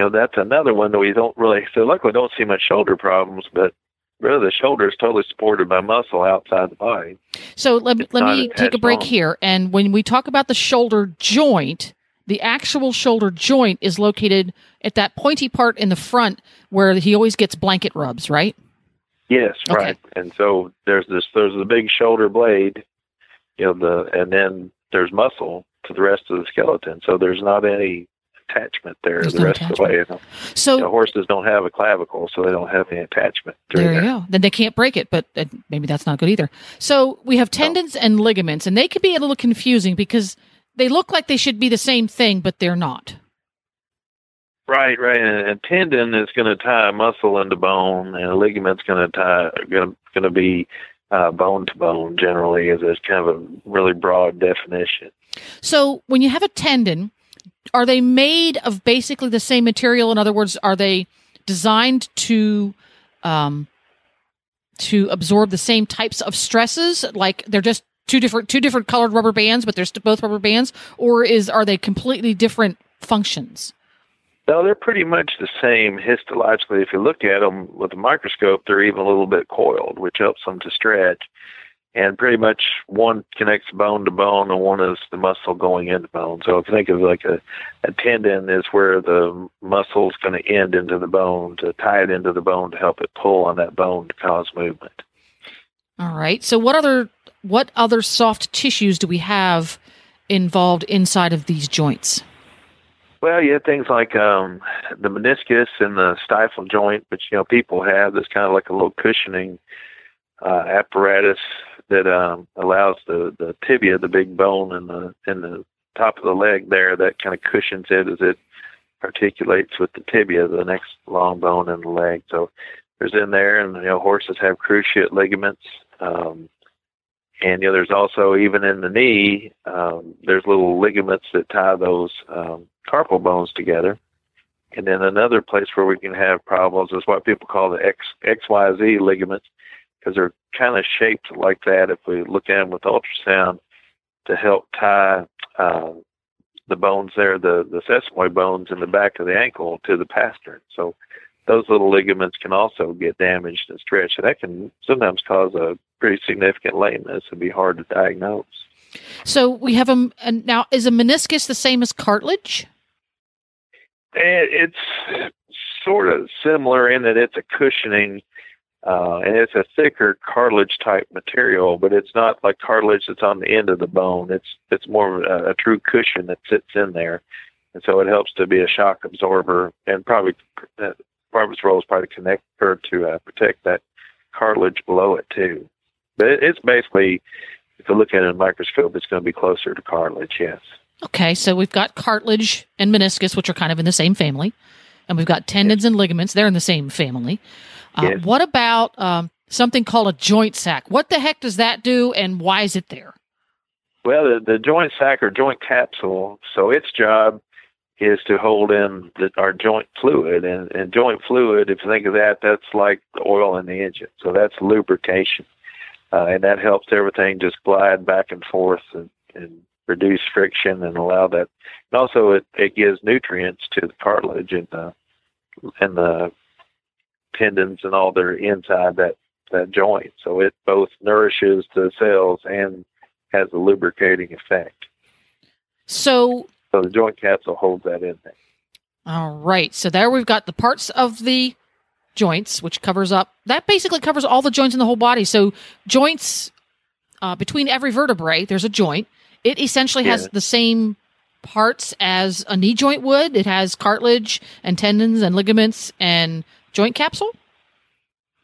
know that's another one that we don't really so luckily don't see much shoulder problems, but really the shoulder is totally supported by muscle outside the body. So let, let me take a break on. here. And when we talk about the shoulder joint, the actual shoulder joint is located at that pointy part in the front where he always gets blanket rubs, right? Yes, Okay. right. And so there's this there's the big shoulder blade, you know, the and then there's muscle to the rest of the skeleton. So there's not any attachment there There's the no rest of the way. You know, So You know, horses don't have a clavicle, so they don't have any attachment. there you there. go. Then they can't break it, but uh, maybe that's not good either. So we have tendons and ligaments, and they can be a little confusing because they look like they should be the same thing, but they're not. Right, right. And a tendon is going to tie a muscle into bone, and a ligament's going to tie going to be uh, bone to bone. Generally, is is kind of a really broad definition. So when you have a tendon, are they made of basically the same material? In other words, are they designed to um, to absorb the same types of stresses? Like they're just two different two different colored rubber bands, but they're both rubber bands, or is are they completely different functions? No, they're pretty much the same histologically. If you look at them with a microscope, they're even a little bit coiled, which helps them to stretch. And pretty much one connects bone to bone, and one is the muscle going into bone. So if you think of like a, a tendon is where the muscle is going to end into the bone to tie it into the bone to help it pull on that bone to cause movement. All right. So what other what other soft tissues do we have involved inside of these joints? Well, have things like um, the meniscus and the stifle joint, which you know people have. That's kind of like a little cushioning uh, apparatus that um, allows the the tibia, the big bone in the in the top of the leg there, that kind of cushions it as it articulates with the tibia, the next long bone in the leg. So there's in there, and you know horses have cruciate ligaments. Um, and you know, there's also even in the knee, um, there's little ligaments that tie those um, carpal bones together. And then another place where we can have problems is what people call the X XYZ ligaments, because they're kind of shaped like that. If we look at them with ultrasound, to help tie uh, the bones there, the the sesamoid bones in the back of the ankle to the pastern. So those little ligaments can also get damaged and stretched, and that can sometimes cause a pretty significant lameness would be hard to diagnose. So we have a, a now is a meniscus the same as cartilage? It, it's sort of similar in that it's a cushioning, uh, and it's a thicker cartilage type material, but it's not like cartilage that's on the end of the bone. It's it's more of a, a true cushion that sits in there, and so it helps to be a shock absorber, and probably uh, its role is probably to connect or to uh, protect that cartilage below it too. But it, it's basically, if you look at it in a microscope, it's going to be closer to cartilage. Yes. Okay, so we've got cartilage and meniscus, which are kind of in the same family, and we've got tendons and ligaments; they're in the same family. Uh, Yes. What about um, something called a joint sac? What the heck does that do, and why is it there? Well, the, the joint sac or joint capsule, so its job is to hold in the, our joint fluid. And, and joint fluid, if you think of that, that's like the oil in the engine. So that's lubrication. Uh, and that helps everything just glide back and forth and, and reduce friction and allow that. And also, it, it gives nutrients to the cartilage and the, and the tendons and all that are inside that, that joint. So it both nourishes the cells and has a lubricating effect. So, So the joint capsule holds that in there. all right, so there we've got the parts of the joints, which covers up that basically covers all the joints in the whole body. So, joints uh, between every vertebrae, there's a joint. It essentially has the same parts as a knee joint would. It has cartilage and tendons and ligaments and joint capsule.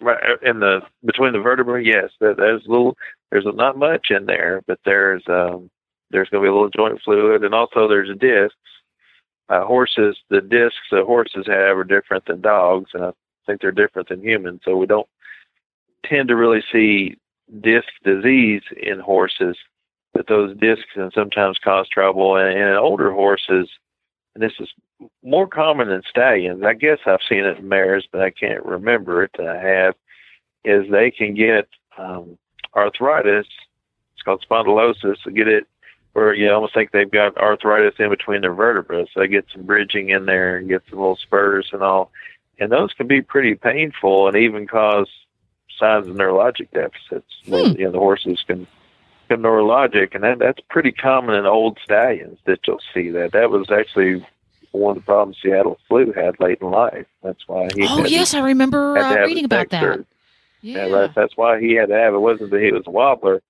Right uh, in the between the vertebrae, yes, there, there's a little. There's not much in there, but there's um, there's going to be a little joint fluid, and also there's discs. Uh, horses, the discs that horses have are different than dogs, and I think they're different than humans. So we don't tend to really see disc disease in horses, but those discs can sometimes cause trouble. And in older horses, and this is more common in stallions. I guess I've seen it in mares, but I can't remember it. I have is they can get um, arthritis. It's called spondylosis. They get it where you almost think they've got arthritis in between their vertebrae. So they get some bridging in there and get some little spurs and all. And those can be pretty painful and even cause signs of neurologic deficits. Hmm. You know, the horses can become neurologic, and that, that's pretty common in old stallions that you'll see that. That was actually one of the problems Seattle Slew had late in life. That's why he Oh to- yes, I remember uh, reading about that. surgery. Yeah. Yeah, that's, that's why he had to have it. wasn't that he was a wobbler.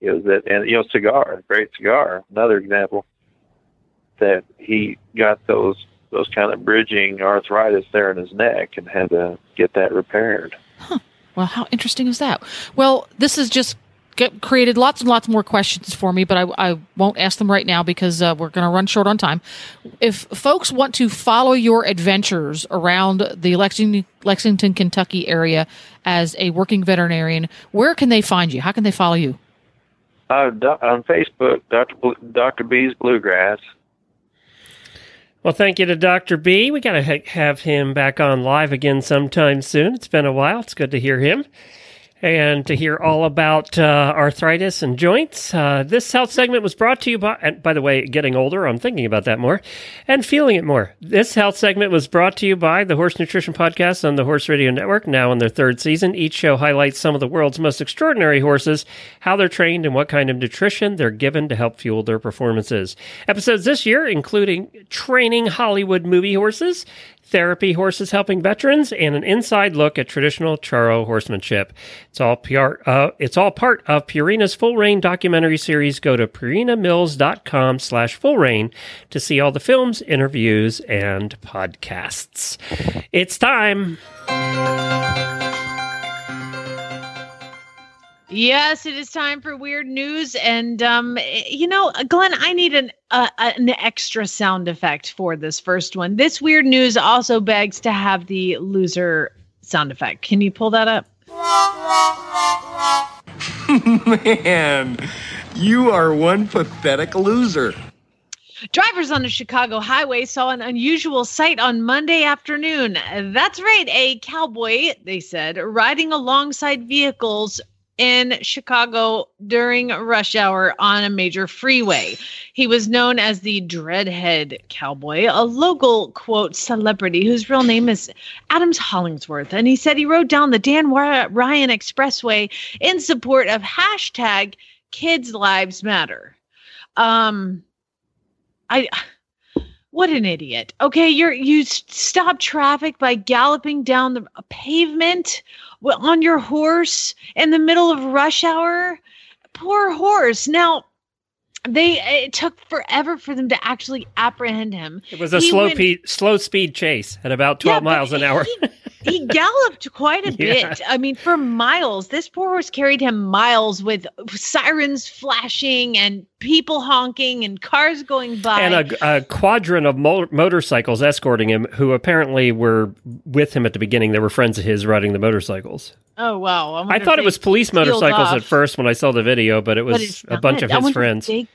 It was that, and you know, cigar, great cigar. Another example that he got those those kind of bridging arthritis there in his neck and had to get that repaired. Well, how interesting is that? Well, this has just created lots and lots more questions for me, but I, I won't ask them right now because uh, we're going to run short on time. If folks want to follow your adventures around the Lexington, Lexington, Kentucky area as a working veterinarian, where can they find you? How can they follow you? Uh, on Facebook, Bl- Doctor B's Bluegrass. Well, thank you to Dr. B. We got to ha- have him back on live again sometime soon. It's been a while. It's good to hear him and to hear all about uh, arthritis and joints. Uh, this health segment was brought to you by, and by the way, getting older, I'm thinking about that more and feeling it more. This health segment was brought to you by the Horse Nutrition Podcast on the Horse Radio Network, now in their third season. Each show highlights some of the world's most extraordinary horses, how they're trained, and what kind of nutrition they're given to help fuel their performances. Episodes this year, including training Hollywood movie horses, therapy horses helping veterans, and an inside look at traditional Charro horsemanship. It's all PR, uh, it's all part of Purina's Full Rein documentary series. Go to purinamills.com slash full rein to see all the films, interviews, and podcasts. It's time. Yes, it is time for weird news, and um, you know, Glenn, I need an uh, an extra sound effect for this first one. This weird news also begs to have the loser sound effect. Can you pull that up? Man, you are one pathetic loser. Drivers on a Chicago highway saw an unusual sight on Monday afternoon. That's right, a cowboy, they said, riding alongside vehicles in Chicago during rush hour on a major freeway. He was known as the Dreadhead Cowboy, a local quote celebrity whose real name is Adams Hollingsworth. And he said he rode down the Dan Ryan Expressway in support of hashtag Kids Lives Matter. Um, I what an idiot. Okay, you're you stop traffic by galloping down the pavement on your horse in the middle of rush hour. Poor horse. Now they it took forever for them to actually apprehend him. It was a He slow, went- pe- slow speed chase at about 12 Yeah, miles an hour. he galloped quite a *laughs* Yeah. bit. I mean, for miles. This poor horse carried him miles with sirens flashing and people honking and cars going by. and a, a quadrant of mo- motorcycles escorting him, who apparently were with him at the beginning. They were friends of his riding the motorcycles. oh wow! wonder I thought it was police motorcycles off. at first when I saw the video, but it was it's a bunch of his friends. They, I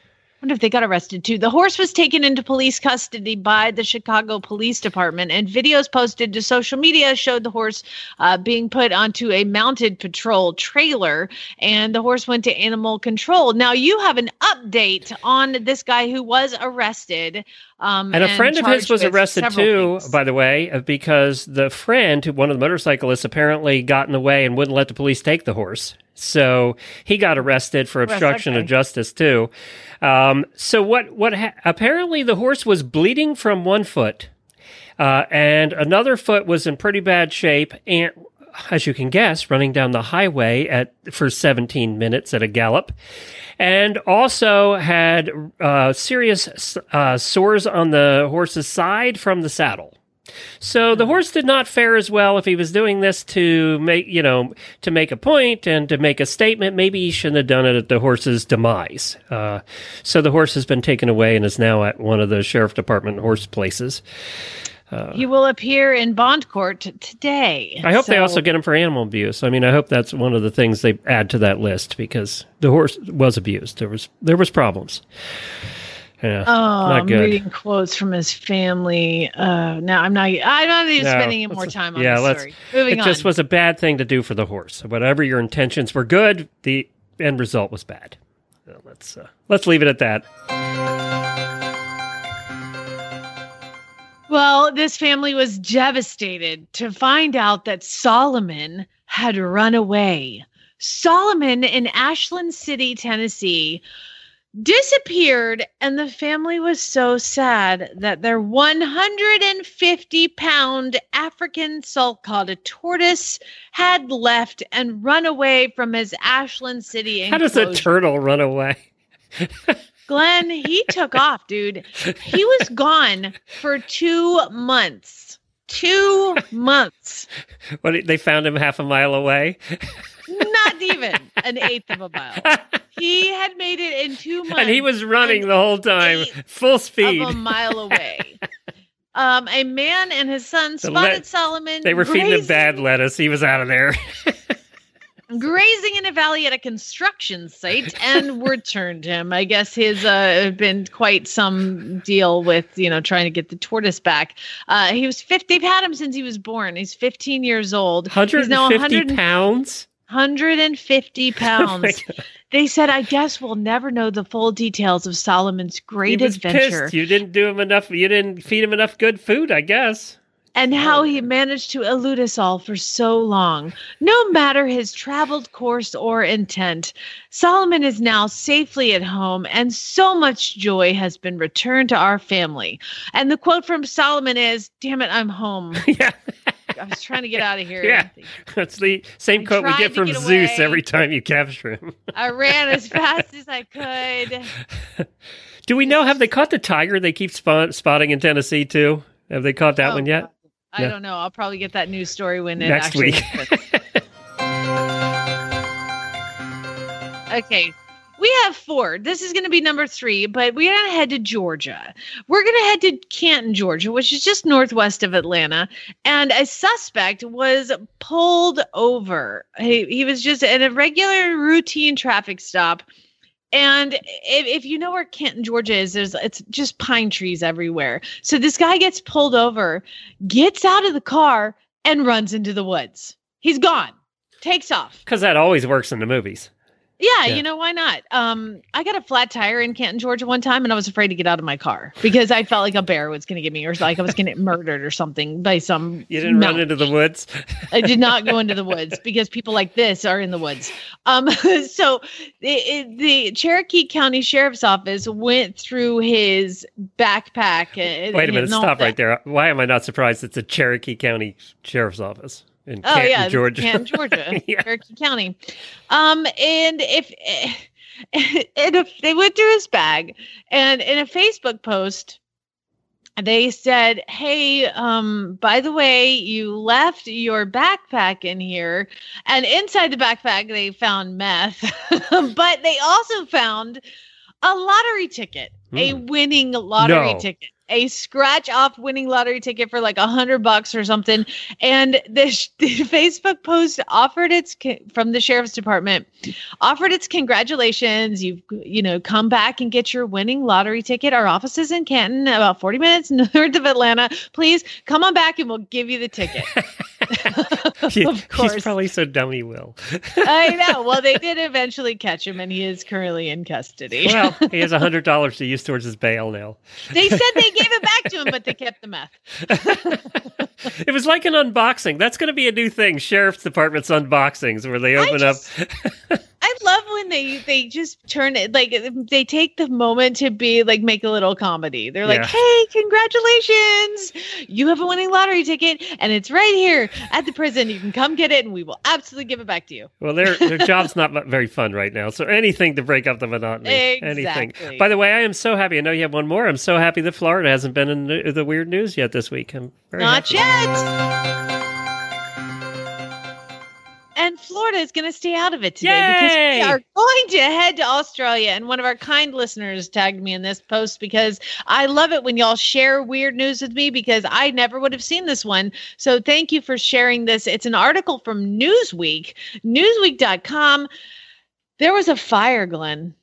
wonder if they got arrested too. The horse was taken into police custody by the Chicago Police Department, and videos posted to social media showed the horse uh, being put onto a mounted patrol trailer, and the horse went to animal control. Now you have an update on this guy who was arrested. Um, And a friend of his was arrested too, things. by the way, uh, because the friend, one of the motorcyclists, apparently got in the way and wouldn't let the police take the horse. So he got arrested for obstruction okay. of justice too. Um, so what? What? Ha- apparently, the horse was bleeding from one foot, uh, and another foot was in pretty bad shape. And as you can guess, running down the highway at for 17 minutes at a gallop, and also had uh, serious uh, sores on the horse's side from the saddle. So the horse did not fare as well if he was doing this to make, you know, to make a point and to make a statement. Maybe he shouldn't have done it at the horse's demise. Uh, so the horse has been taken away and is now at one of the sheriff department horse places. He will appear in bond court today. I hope they also get him for animal abuse. I mean, I hope that's one of the things they add to that list because the horse was abused. There was there was problems. Yeah, Oh, I'm reading quotes from his family. Uh, now I'm not. I'm not even No, spending any more time on yeah, this let's- story. Moving it on. just was a bad thing to do for the horse. Whatever your intentions were good, the end result was bad. So let's uh, let's leave it at that. Well, this family was devastated to find out that Solomon had run away. Solomon in Ashland City, Tennessee, disappeared, and the family was so sad that their 150 pound African sulcata tortoise had left and run away from his Ashland City How does a turtle run away? *laughs* Glenn, he took off, dude. He was gone for two months. Two months. What they found him half a mile away. Not even an eighth of a mile. He had made it in two months. *laughs* and he was running the whole time, full speed. a mile away. Um, a man and his son The spotted le- Solomon. They were feeding him bad lettuce. He was out of there. *laughs* grazing in a valley at a construction site *laughs* and returned him. I guess his uh been quite some deal with you know trying to get the tortoise back. Uh, he was 50. They've had him since he was born. He's 15 years old. He's now 150 pounds. 150 *laughs* Oh pounds. God. they said, I guess we'll never know the full details of Solomon's He great was adventure pissed. You didn't do him enough. You didn't feed him enough good food, I guess. And oh, how he managed to elude us all for so long. No matter his traveled course or intent, Solomon is now safely at home, and so much joy has been returned to our family. And the quote from Solomon is, Damn it, I'm home. *laughs* yeah. I was trying to get out of here. Yeah. That's the same I quote we get from get Zeus every time you capture him. I ran as *laughs* fast as I could. Do we know? Have they caught the tiger they keep spot- spotting in Tennessee too? Have they caught that Oh, one yet? I Yeah. don't know. I'll probably get that news story when it Next actually week. Okay. We have four. This is going to be number three, but we're going to head to Georgia. We're going to head to Canton, Georgia, which is just northwest of Atlanta. And a suspect was pulled over. He, he was just at a regular routine traffic stop. And if, if you know where Canton, Georgia is, there's it's just pine trees everywhere. So this guy gets pulled over, gets out of the car, and runs into the woods. He's gone. Takes off. Because that always works in the movies. Yeah, Yeah. you know why not? Um, I got a flat tire in Canton, Georgia, one time, and I was afraid to get out of my car because I felt like a bear was going to get me, or like I was going to get murdered or something by some. *laughs* You didn't run into the woods. I did not go into the *laughs* woods because people like this are in the woods. Um, *laughs* so the, it- the Cherokee County Sheriff's Office went through his backpack. Wait a minute, stop that. right there. Why am I not surprised? It's a Cherokee County Sheriff's Office in Oh Canton, yeah, Georgia. Canton, Georgia, *laughs* Yeah. Cherokee County. Um, and if *laughs* and if they went through his bag, and in a Facebook post, they said, "Hey, um, by the way, you left your backpack in here, and inside the backpack they found meth, *laughs* but they also found a lottery ticket, a Hmm. winning lottery No. ticket." A scratch off winning lottery ticket for like a hundred bucks or something, and the *laughs* Facebook post offered its from the sheriff's department offered its congratulations. You've you know come back and get your winning lottery ticket. Our office is in Canton, about forty minutes *laughs* north of Atlanta. Please come on back and we'll give you the ticket. *laughs* *laughs* He- of course. He's probably so dumb he will. I *laughs* know. Well, they did eventually catch him, and he is currently in custody. Well, he has a *laughs* hundred dollars to use towards his bail now. they said they gave it back to him, but they kept the meth. It was like an unboxing. That's going to be a new thing. Sheriff's Department's unboxings, where they open just- up. I love when they they just turn it like they take the moment to be like make a little comedy. They're like, Yeah. "Hey, congratulations! You have a winning lottery ticket, and it's right here at the prison. You can come get it, and we will absolutely give it back to you." Well, their their *laughs* job's not very fun right now. So anything to break up the monotony. Anything. By the way, I am so happy. I know you have one more. I'm so happy that Florida hasn't been in the, the weird news yet this week. I'm Not happy. yet. And Florida is going to stay out of it today because we are going to head to Australia. And one of our kind listeners tagged me in this post because I love it when y'all share weird news with me because I never would have seen this one. So thank you for sharing this. It's an article from Newsweek, newsweek.com. There was a fire, Glenn.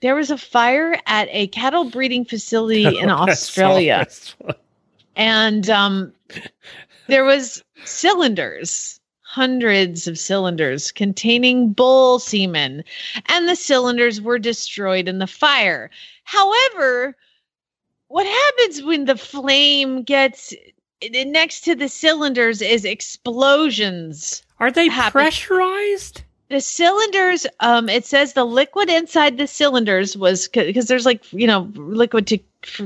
There was a fire at a cattle breeding facility *laughs* in Australia and um, there was cylinders hundreds of cylinders containing bull semen and the cylinders were destroyed in the fire however what happens when the flame gets next to the cylinders is explosions Are they pressurized? The cylinders um it says the liquid inside the cylinders was because there's like you know liquid to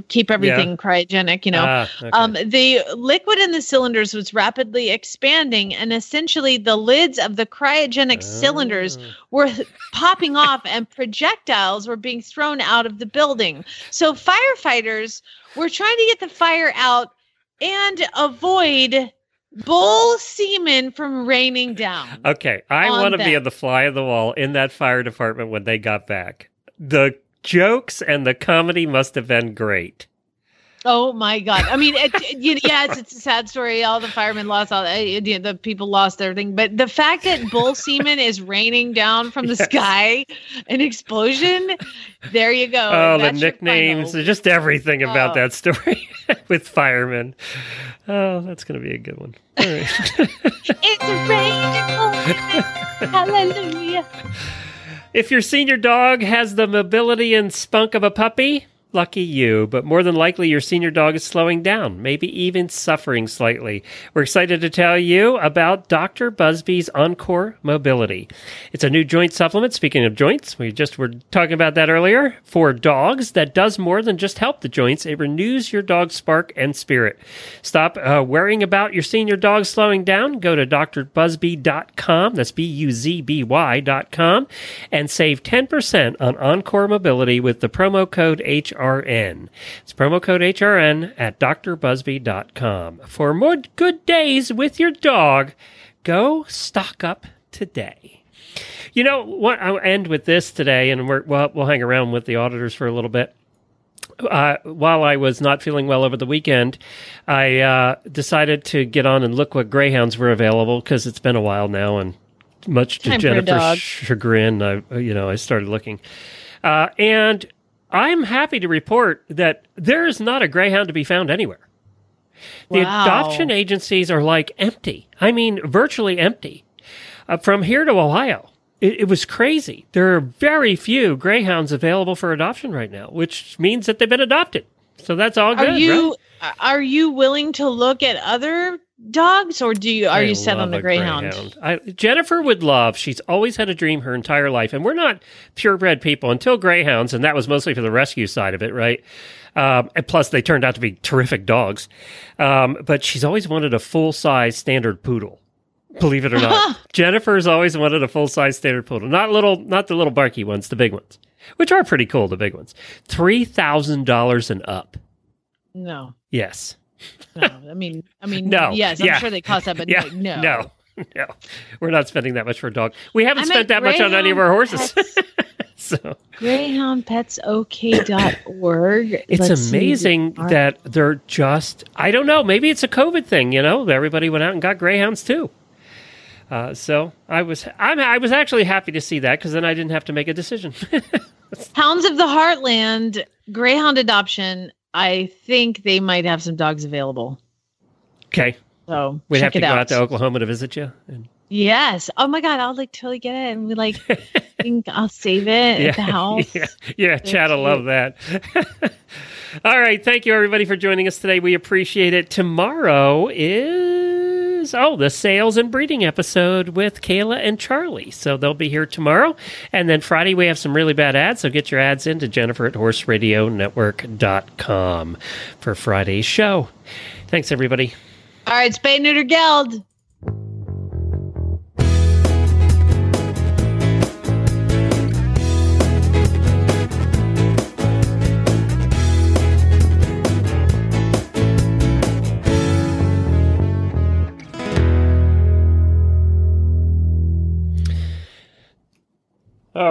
keep everything cryogenic you know Ah, okay. um the liquid in the cylinders was rapidly expanding and essentially the lids of the cryogenic cylinders Oh. were popping off and projectiles were being thrown out of the building so firefighters were trying to get the fire out and avoid bull semen from raining down. Okay, I want to be on the fly of the wall in that fire department when they got back. The jokes and the comedy must have been great. Oh my god! I mean, it, it- you- yes, it's a sad story. All the firemen lost, all uh, you know, the people lost everything. But the fact that bull *laughs* semen is raining down from the Yes. sky, an explosion. There you go. Oh, the nicknames, just everything about Oh. that story *laughs* with firemen. Oh, that's going to be a good one. All right. *laughs* It's raining. Hallelujah. If your senior dog has the mobility and spunk of a puppy, lucky you, but more than likely your senior dog is slowing down, maybe even suffering slightly. We're excited to tell you about Dr. Buzby's Encore Mobility. It's a new joint supplement. Speaking of joints, we just were talking about that earlier. For dogs, that does more than just help the joints. It renews your dog's spark and spirit. Stop uh, worrying about your senior dog slowing down. Go to drbuzby.com. That's B U Z B Y.com and save 10% on Encore Mobility with the promo code HRN. It's promo code HRN at drbuzby.com. For more good days with your dog, go stock up today. You know what? I'll end with this today, and we're, well, we'll hang around with the auditors for a little bit uh, while I was not feeling well over the weekend, I uh, decided to get on and look what greyhounds were available because it's been a while now, and much to Time Jennifer's chagrin, I you know I started looking, uh, and I'm happy to report that there is not a greyhound to be found anywhere. The Wow. adoption agencies are like empty. I mean, virtually empty. Uh, from here to Ohio, it, it was crazy. There are very few greyhounds available for adoption right now, which means that they've been adopted. So that's all good. Are you right? are you willing to look at other dogs, or do you are I you set on the a greyhound? I, Jennifer would love. She's always had a dream her entire life, and we're not purebred people until greyhounds, and that was mostly for the rescue side of it, right? Um, and plus, they turned out to be terrific dogs. Um, but she's always wanted a full size standard poodle. Believe it or not, *laughs* Jennifer's always wanted a full size standard poodle, not little, not the little barky ones, the big ones, which are pretty cool. The big ones, three thousand dollars and up. No, Yes. No. I mean, I mean, No. Yes, I'm Yeah. sure they cost that, but yeah. no, No. No. We're not spending that much for a dog. We haven't I'm spent at that much on any of our horses. *laughs* so greyhoundpetsok.org. it's Let's amazing that they're just, I don't know, maybe it's a COVID thing, you know? Everybody went out and got greyhounds too. Uh, so I was, I'm, I was actually happy to see that because then I didn't have to make a decision. *laughs* Hounds of the Heartland Greyhound adoption. I think they might have some dogs available. okay. So We'd have to go out. out to Oklahoma to visit you. And, Yes. Oh my God. I'll like totally get it, and we like *laughs* think I'll save it at the *laughs* house. Yeah, yeah Chad will love that. *laughs* All right. Thank you, everybody, for joining us today. We appreciate it. Tomorrow is, oh, the sales and breeding episode with Kayla and Charlie. So they'll be here tomorrow. And then Friday, we have some really bad ads. So get your ads into Jennifer at horseradionetwork.com for Friday's show. Thanks, everybody. All right, Spay Neuter Geld.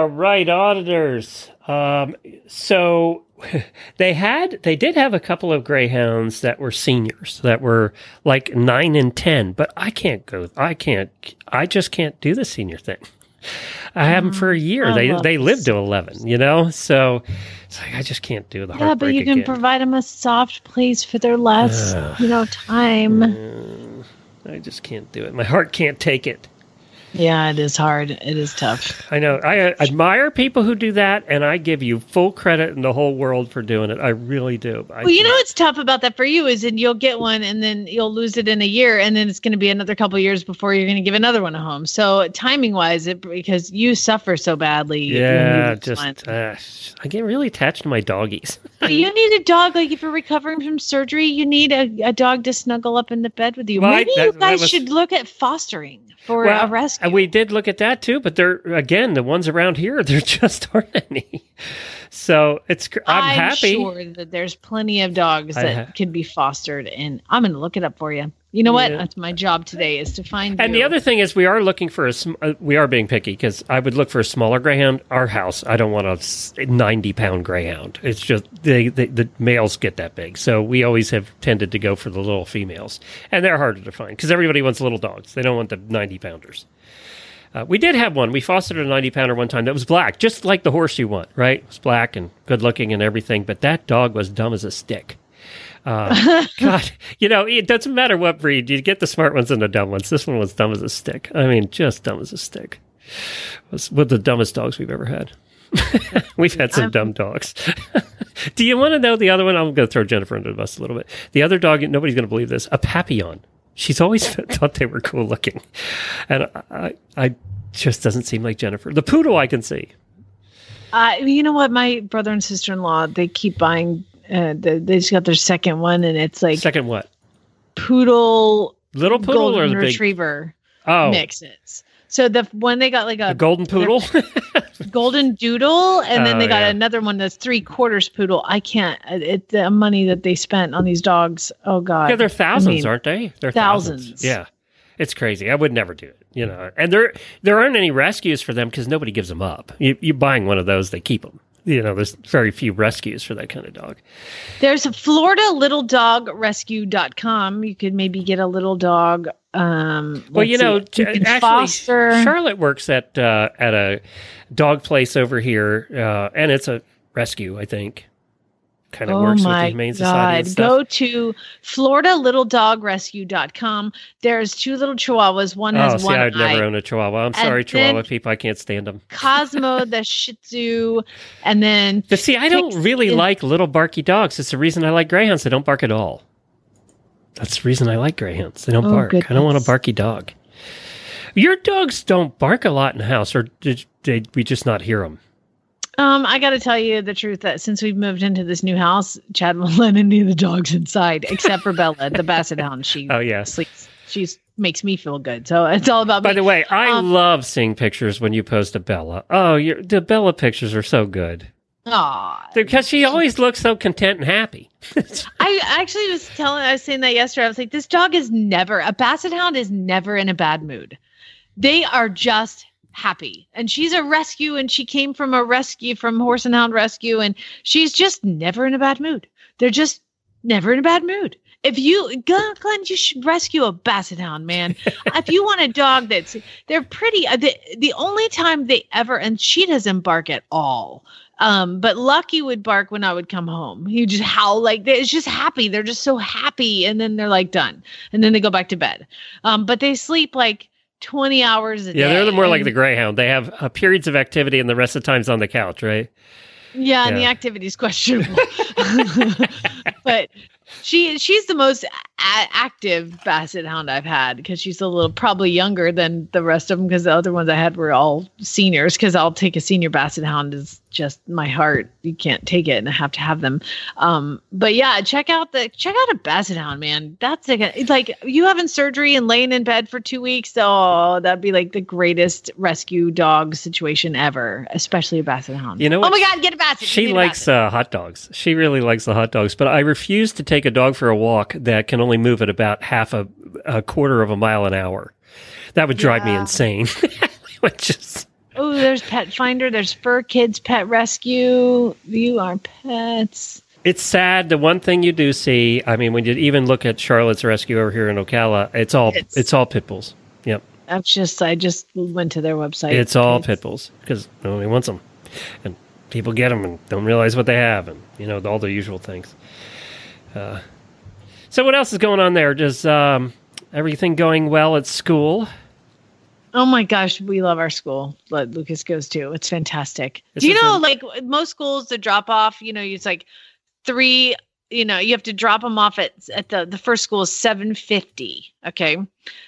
All right, auditors. Um, so *laughs* they had, they did have a couple of greyhounds that were seniors that were like nine and ten, but I can't go. I can't. I just can't do the senior thing. I have them for a year. I they love they lived to eleven, you know. So it's like I just can't do the Yeah, but you can again. provide them a soft place for their last, *sighs* you know, time. I just can't do it. My heart can't take it. Yeah, it is hard. It is tough. I know. I uh, admire people who do that, and I give you full credit in the whole world for doing it. I really do. I Well, you know what's tough about that for you is that you'll get one and then you'll lose it in a year, and then it's going to be another couple years before you're going to give another one a home. So timing wise, it because you suffer so badly. Yeah, just uh, I get really attached to my doggies. *laughs* You need a dog. Like if you're recovering from surgery, you need a, a dog to snuggle up in the bed with you. Well, I- Maybe that- you guys was- should look at fostering for Well, a rescue. and we did look at that too, but they're again, the ones around here, *laughs* there just aren't any. So it's I'm, I'm happy. sure that there's plenty of dogs that ha- can be fostered, and I'm going to look it up for you. You know what? That's my job today is to find. And you. the other thing is, we are looking for a. sm- uh, We are being picky because I would look for a smaller greyhound. Our house, I don't want a ninety pound greyhound. It's just they, they the males get that big, so we always have tended to go for the little females, and they're harder to find because everybody wants little dogs. They don't want the ninety pounders. Uh, we did have one. We fostered a 90 pounder one time that was black, just like the horse you want, right? It was black and good looking and everything, but that dog was dumb as a stick. Uh, *laughs* God, you know, it doesn't matter what breed. You get the smart ones and the dumb ones. This one was dumb as a stick. I mean, just dumb as a stick. It was one of the dumbest dogs we've ever had. *laughs* we've had some dumb dogs. *laughs* Do you want to know the other one? I'm going to throw Jennifer under the bus a little bit. The other dog, nobody's going to believe this, a Papillon. She's always thought they were cool looking. And I, I just doesn't seem like Jennifer. The poodle I can see. Uh, you know what? My brother and sister in law they keep buying. Uh, the, they just got their second one, and it's like Second what? poodle, Little poodle golden or the big? retriever Oh, mixes. So the one they got like a golden poodle? *laughs* golden doodle, and then Oh, they got yeah. another one that's three quarters poodle. I can't. It the money that they spent on these dogs. Oh God, Yeah, they're thousands, I mean, aren't they? They're thousands. Yeah, it's crazy. I would never do it. You know, and there there aren't any rescues for them because nobody gives them up. You, you're buying one of those, they keep them. You know, there's very few rescues for that kind of dog. There's a Florida Little Dog Rescue.com. You could maybe get a little dog. Um, Well, you know, you actually, foster. Charlotte works at uh, at a dog place over here, uh, and it's a rescue, I think. Kind of Oh works with the Humane Society God. stuff. Go to FloridaLittleDogRescue.com. There's two little chihuahuas. One oh, has see, one I'd eye. never own a Chihuahua. I'm And sorry, Chihuahua people. I can't stand them. Cosmo, *laughs* the Shih Tzu, and then But see, I don't really is- like little barky dogs. It's the reason I like greyhounds. They don't bark at all. That's the reason I like greyhounds. They don't Oh, bark. I don't want a barky dog. Your dogs don't bark a lot in the house, or did, did we just not hear them? Um, I got to tell you the truth that since we've moved into this new house, Chad won't *laughs* let any of the dogs inside except for Bella, the basset hound. She *laughs* Oh, yeah. sleeps. She makes me feel good. So it's all about By me. the way, I Um, love seeing pictures when you post a Bella. Oh, your, the Bella pictures are so good Aw. because she always looks so content and happy. *laughs* I actually was telling, I was saying that yesterday. I was like, this dog is never, a basset hound is never in a bad mood. They are just happy. And she's a rescue and she came from a rescue, from Horse and Hound Rescue, and she's just never in a bad mood. They're just never in a bad mood. If you, Glenn, you should rescue a basset hound, man. *laughs* if you want a dog that's, they're pretty. uh, The, the only time they ever, and she doesn't bark at all. Um, but Lucky would bark when I would come home. He just howl like it's just happy. They're just so happy, and then they're like done, and then they go back to bed. Um, but they sleep like twenty hours a day. yeah, they're the more like the Greyhound. They have uh, periods of activity, and the rest of the time's on the couch, right? Yeah, and the Yeah. activity is questionable. *laughs* but she she's the most a- active basset hound I've had because she's a little probably younger than the rest of them because the other ones I had were all seniors because I'll take a senior basset hound is just my heart you can't take it and I have to have them um but yeah check out the check out a basset hound man that's like a, like you having surgery and laying in bed for two weeks oh that'd be like the greatest rescue dog situation ever especially a basset hound You know oh my god get a basset She likes basset. uh, hot dogs. She really likes the hot dogs. But I refuse to take a dog for a walk that can only move at about half a, a quarter of a mile an hour. That would drive me insane. *laughs* Oh, there's Pet Finder. There's Fur Kids Pet Rescue. You are pets. it's sad. The one thing you do see, I mean, when you even look at Charlotte's Rescue over here in Ocala, it's all It's- it's, all pit bulls. Yep, That's just. I just went to their website. it's all pit bulls because nobody wants them, and people get them and don't realize what they have, and you know all the usual things. Uh, so what else is going on there? Does um, everything going well at school? Oh my gosh, we love our school. That Lucas goes to. It's fantastic. This Do you know, a- like most schools, the drop off. You know, it's like three. You know, you have to drop them off at at the the first school is seven fifty. Okay,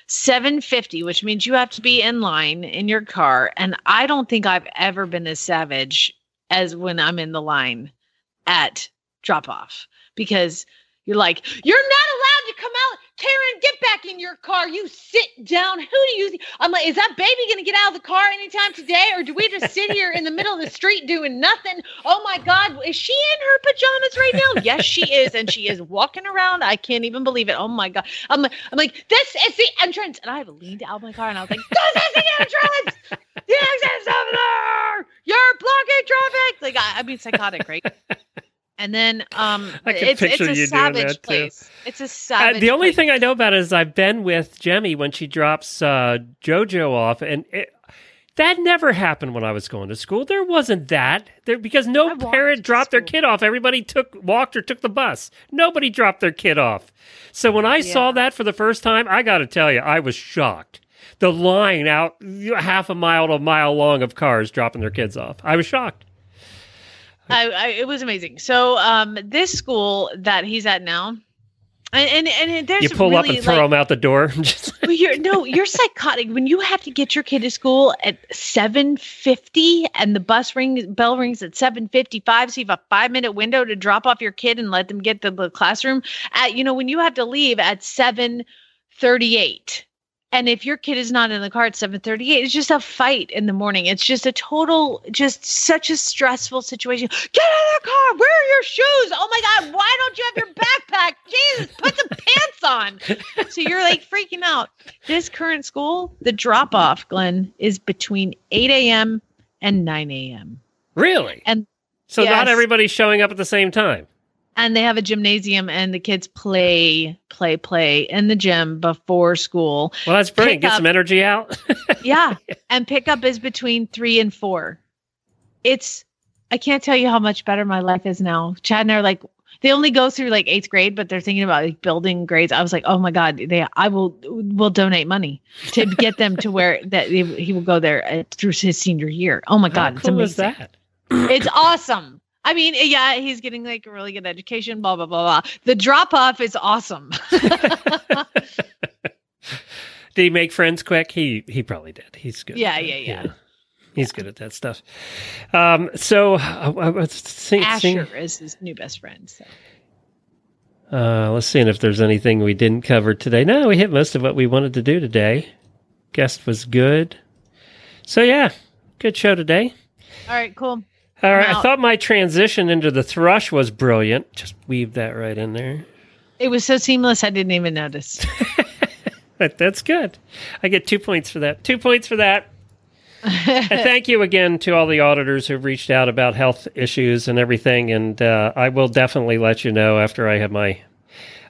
seven fifty, which means you have to be in line in your car. And I don't think I've ever been as savage as when I'm in the line at drop off because you're like, you're not allowed to come out. Karen, get back in your car. You sit down. Who do you? I'm like, is that baby going to get out of the car anytime today, or do we just sit here in the middle of the street doing nothing? Oh my God, is she in her pajamas right now? Yes, she is, and she is walking around. I can't even believe it. Oh my God, I'm like, I'm like, this is the entrance, and I have leaned out of my car and I was like, this is the entrance. The exit's over there. You're blocking traffic. Like I, I mean, psychotic, right? And then um, I can it's, it's a you doing savage that, too. place. It's a Uh, savage. the only place. thing I know about it is I've been with Jemmy when she drops uh, JoJo off, and it, that never happened when I was going to school. There wasn't that there because no parent dropped their kid off. Everybody took walked or took the bus. Nobody dropped their kid off. So when I saw that for the first time, I got to tell you, I was shocked. The line out half a mile to a mile long of cars dropping their kids off. I was shocked. I, I, it was amazing. So um, this school that he's at now, and and, and there's You pull up and throw like, them out the door. *laughs* You're no, you're psychotic when you have to get your kid to school at seven fifty, and the bus ring bell rings at seven fifty five. So you have a five minute window to drop off your kid and let them get to the classroom. At you know when you have to leave at seven thirty eight. And if your kid is not in the car at 7:38, it's just a fight in the morning. It's just a total, just such a stressful situation. Get out of the car. Where are your shoes? Oh my God! Why don't you have your backpack? *laughs* Jesus, put the pants on. So you're like freaking out. This current school, the drop off, Glenn, is between 8 a.m. and 9 a.m. really? And So not everybody's showing up at the same time. And they have a gymnasium, and the kids play, play, play in the gym before school. Well, that's brilliant. Pick Get some energy out. *laughs* Yeah, and pickup is between three and four. It's I can't tell you how much better my life is now. Chad and I are like they only go through like eighth grade, but they're thinking about like building grades. I was like, oh my god, they I will will donate money to get them to where *laughs* that he will go there uh, through his senior year. Oh my god, How it's cool is amazing. that? It's awesome. I mean, yeah, he's getting like a really good education. Blah blah blah blah. The drop off is awesome. *laughs* Did he make friends quick? He he probably did. He's good. at Yeah, yeah, yeah. He's good at that stuff. Um, so uh, I was think, Asher is his new best friend. So. uh, let's see if there's anything we didn't cover today. No, we hit most of what we wanted to do today. Guest was good. So yeah, good show today. All right, cool. All right, I thought my transition into the thrush was brilliant. Just weave that right in there. It was so seamless, I didn't even notice. *laughs* That, that's good. I get two points for that. Two points for that. *laughs* and thank you again to all the auditors who've reached out about health issues and everything. And uh, I will definitely let you know after I have my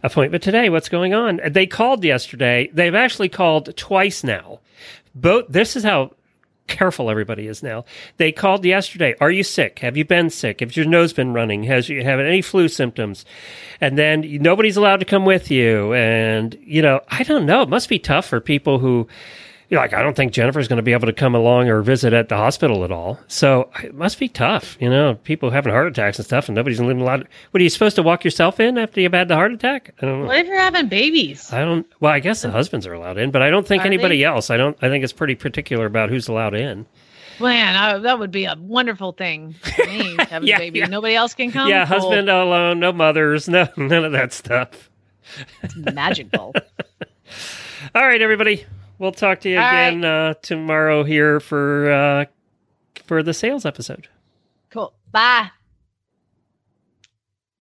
appointment today what's going on. They called yesterday. They've actually called twice now. Both. This is how careful everybody is now. They called yesterday. Are you sick? Have you been sick? Have your nose been running? Has you have any flu symptoms? And then nobody's allowed to come with you. And you know, I don't know. It must be tough for people who. You know, like I don't think Jennifer's going to be able to come along or visit at the hospital at all. So it must be tough, you know. People having heart attacks and stuff, and nobody's living a lot. What are you supposed to walk yourself in after you've had the heart attack? I don't know. what if you're having babies? I don't. Well, I guess the husbands are allowed in, but I don't think Are anybody they? else. I don't. I think it's pretty particular about who's allowed in. Man, I, that would be a wonderful thing me *laughs* have a Yeah, baby. yeah. Nobody else can come. yeah, Cool. husband alone, no mothers, no *laughs* none of that stuff. It's magical. *laughs* All right, everybody. We'll talk to you All right. again uh, tomorrow here for uh, for the sales episode. cool. Bye.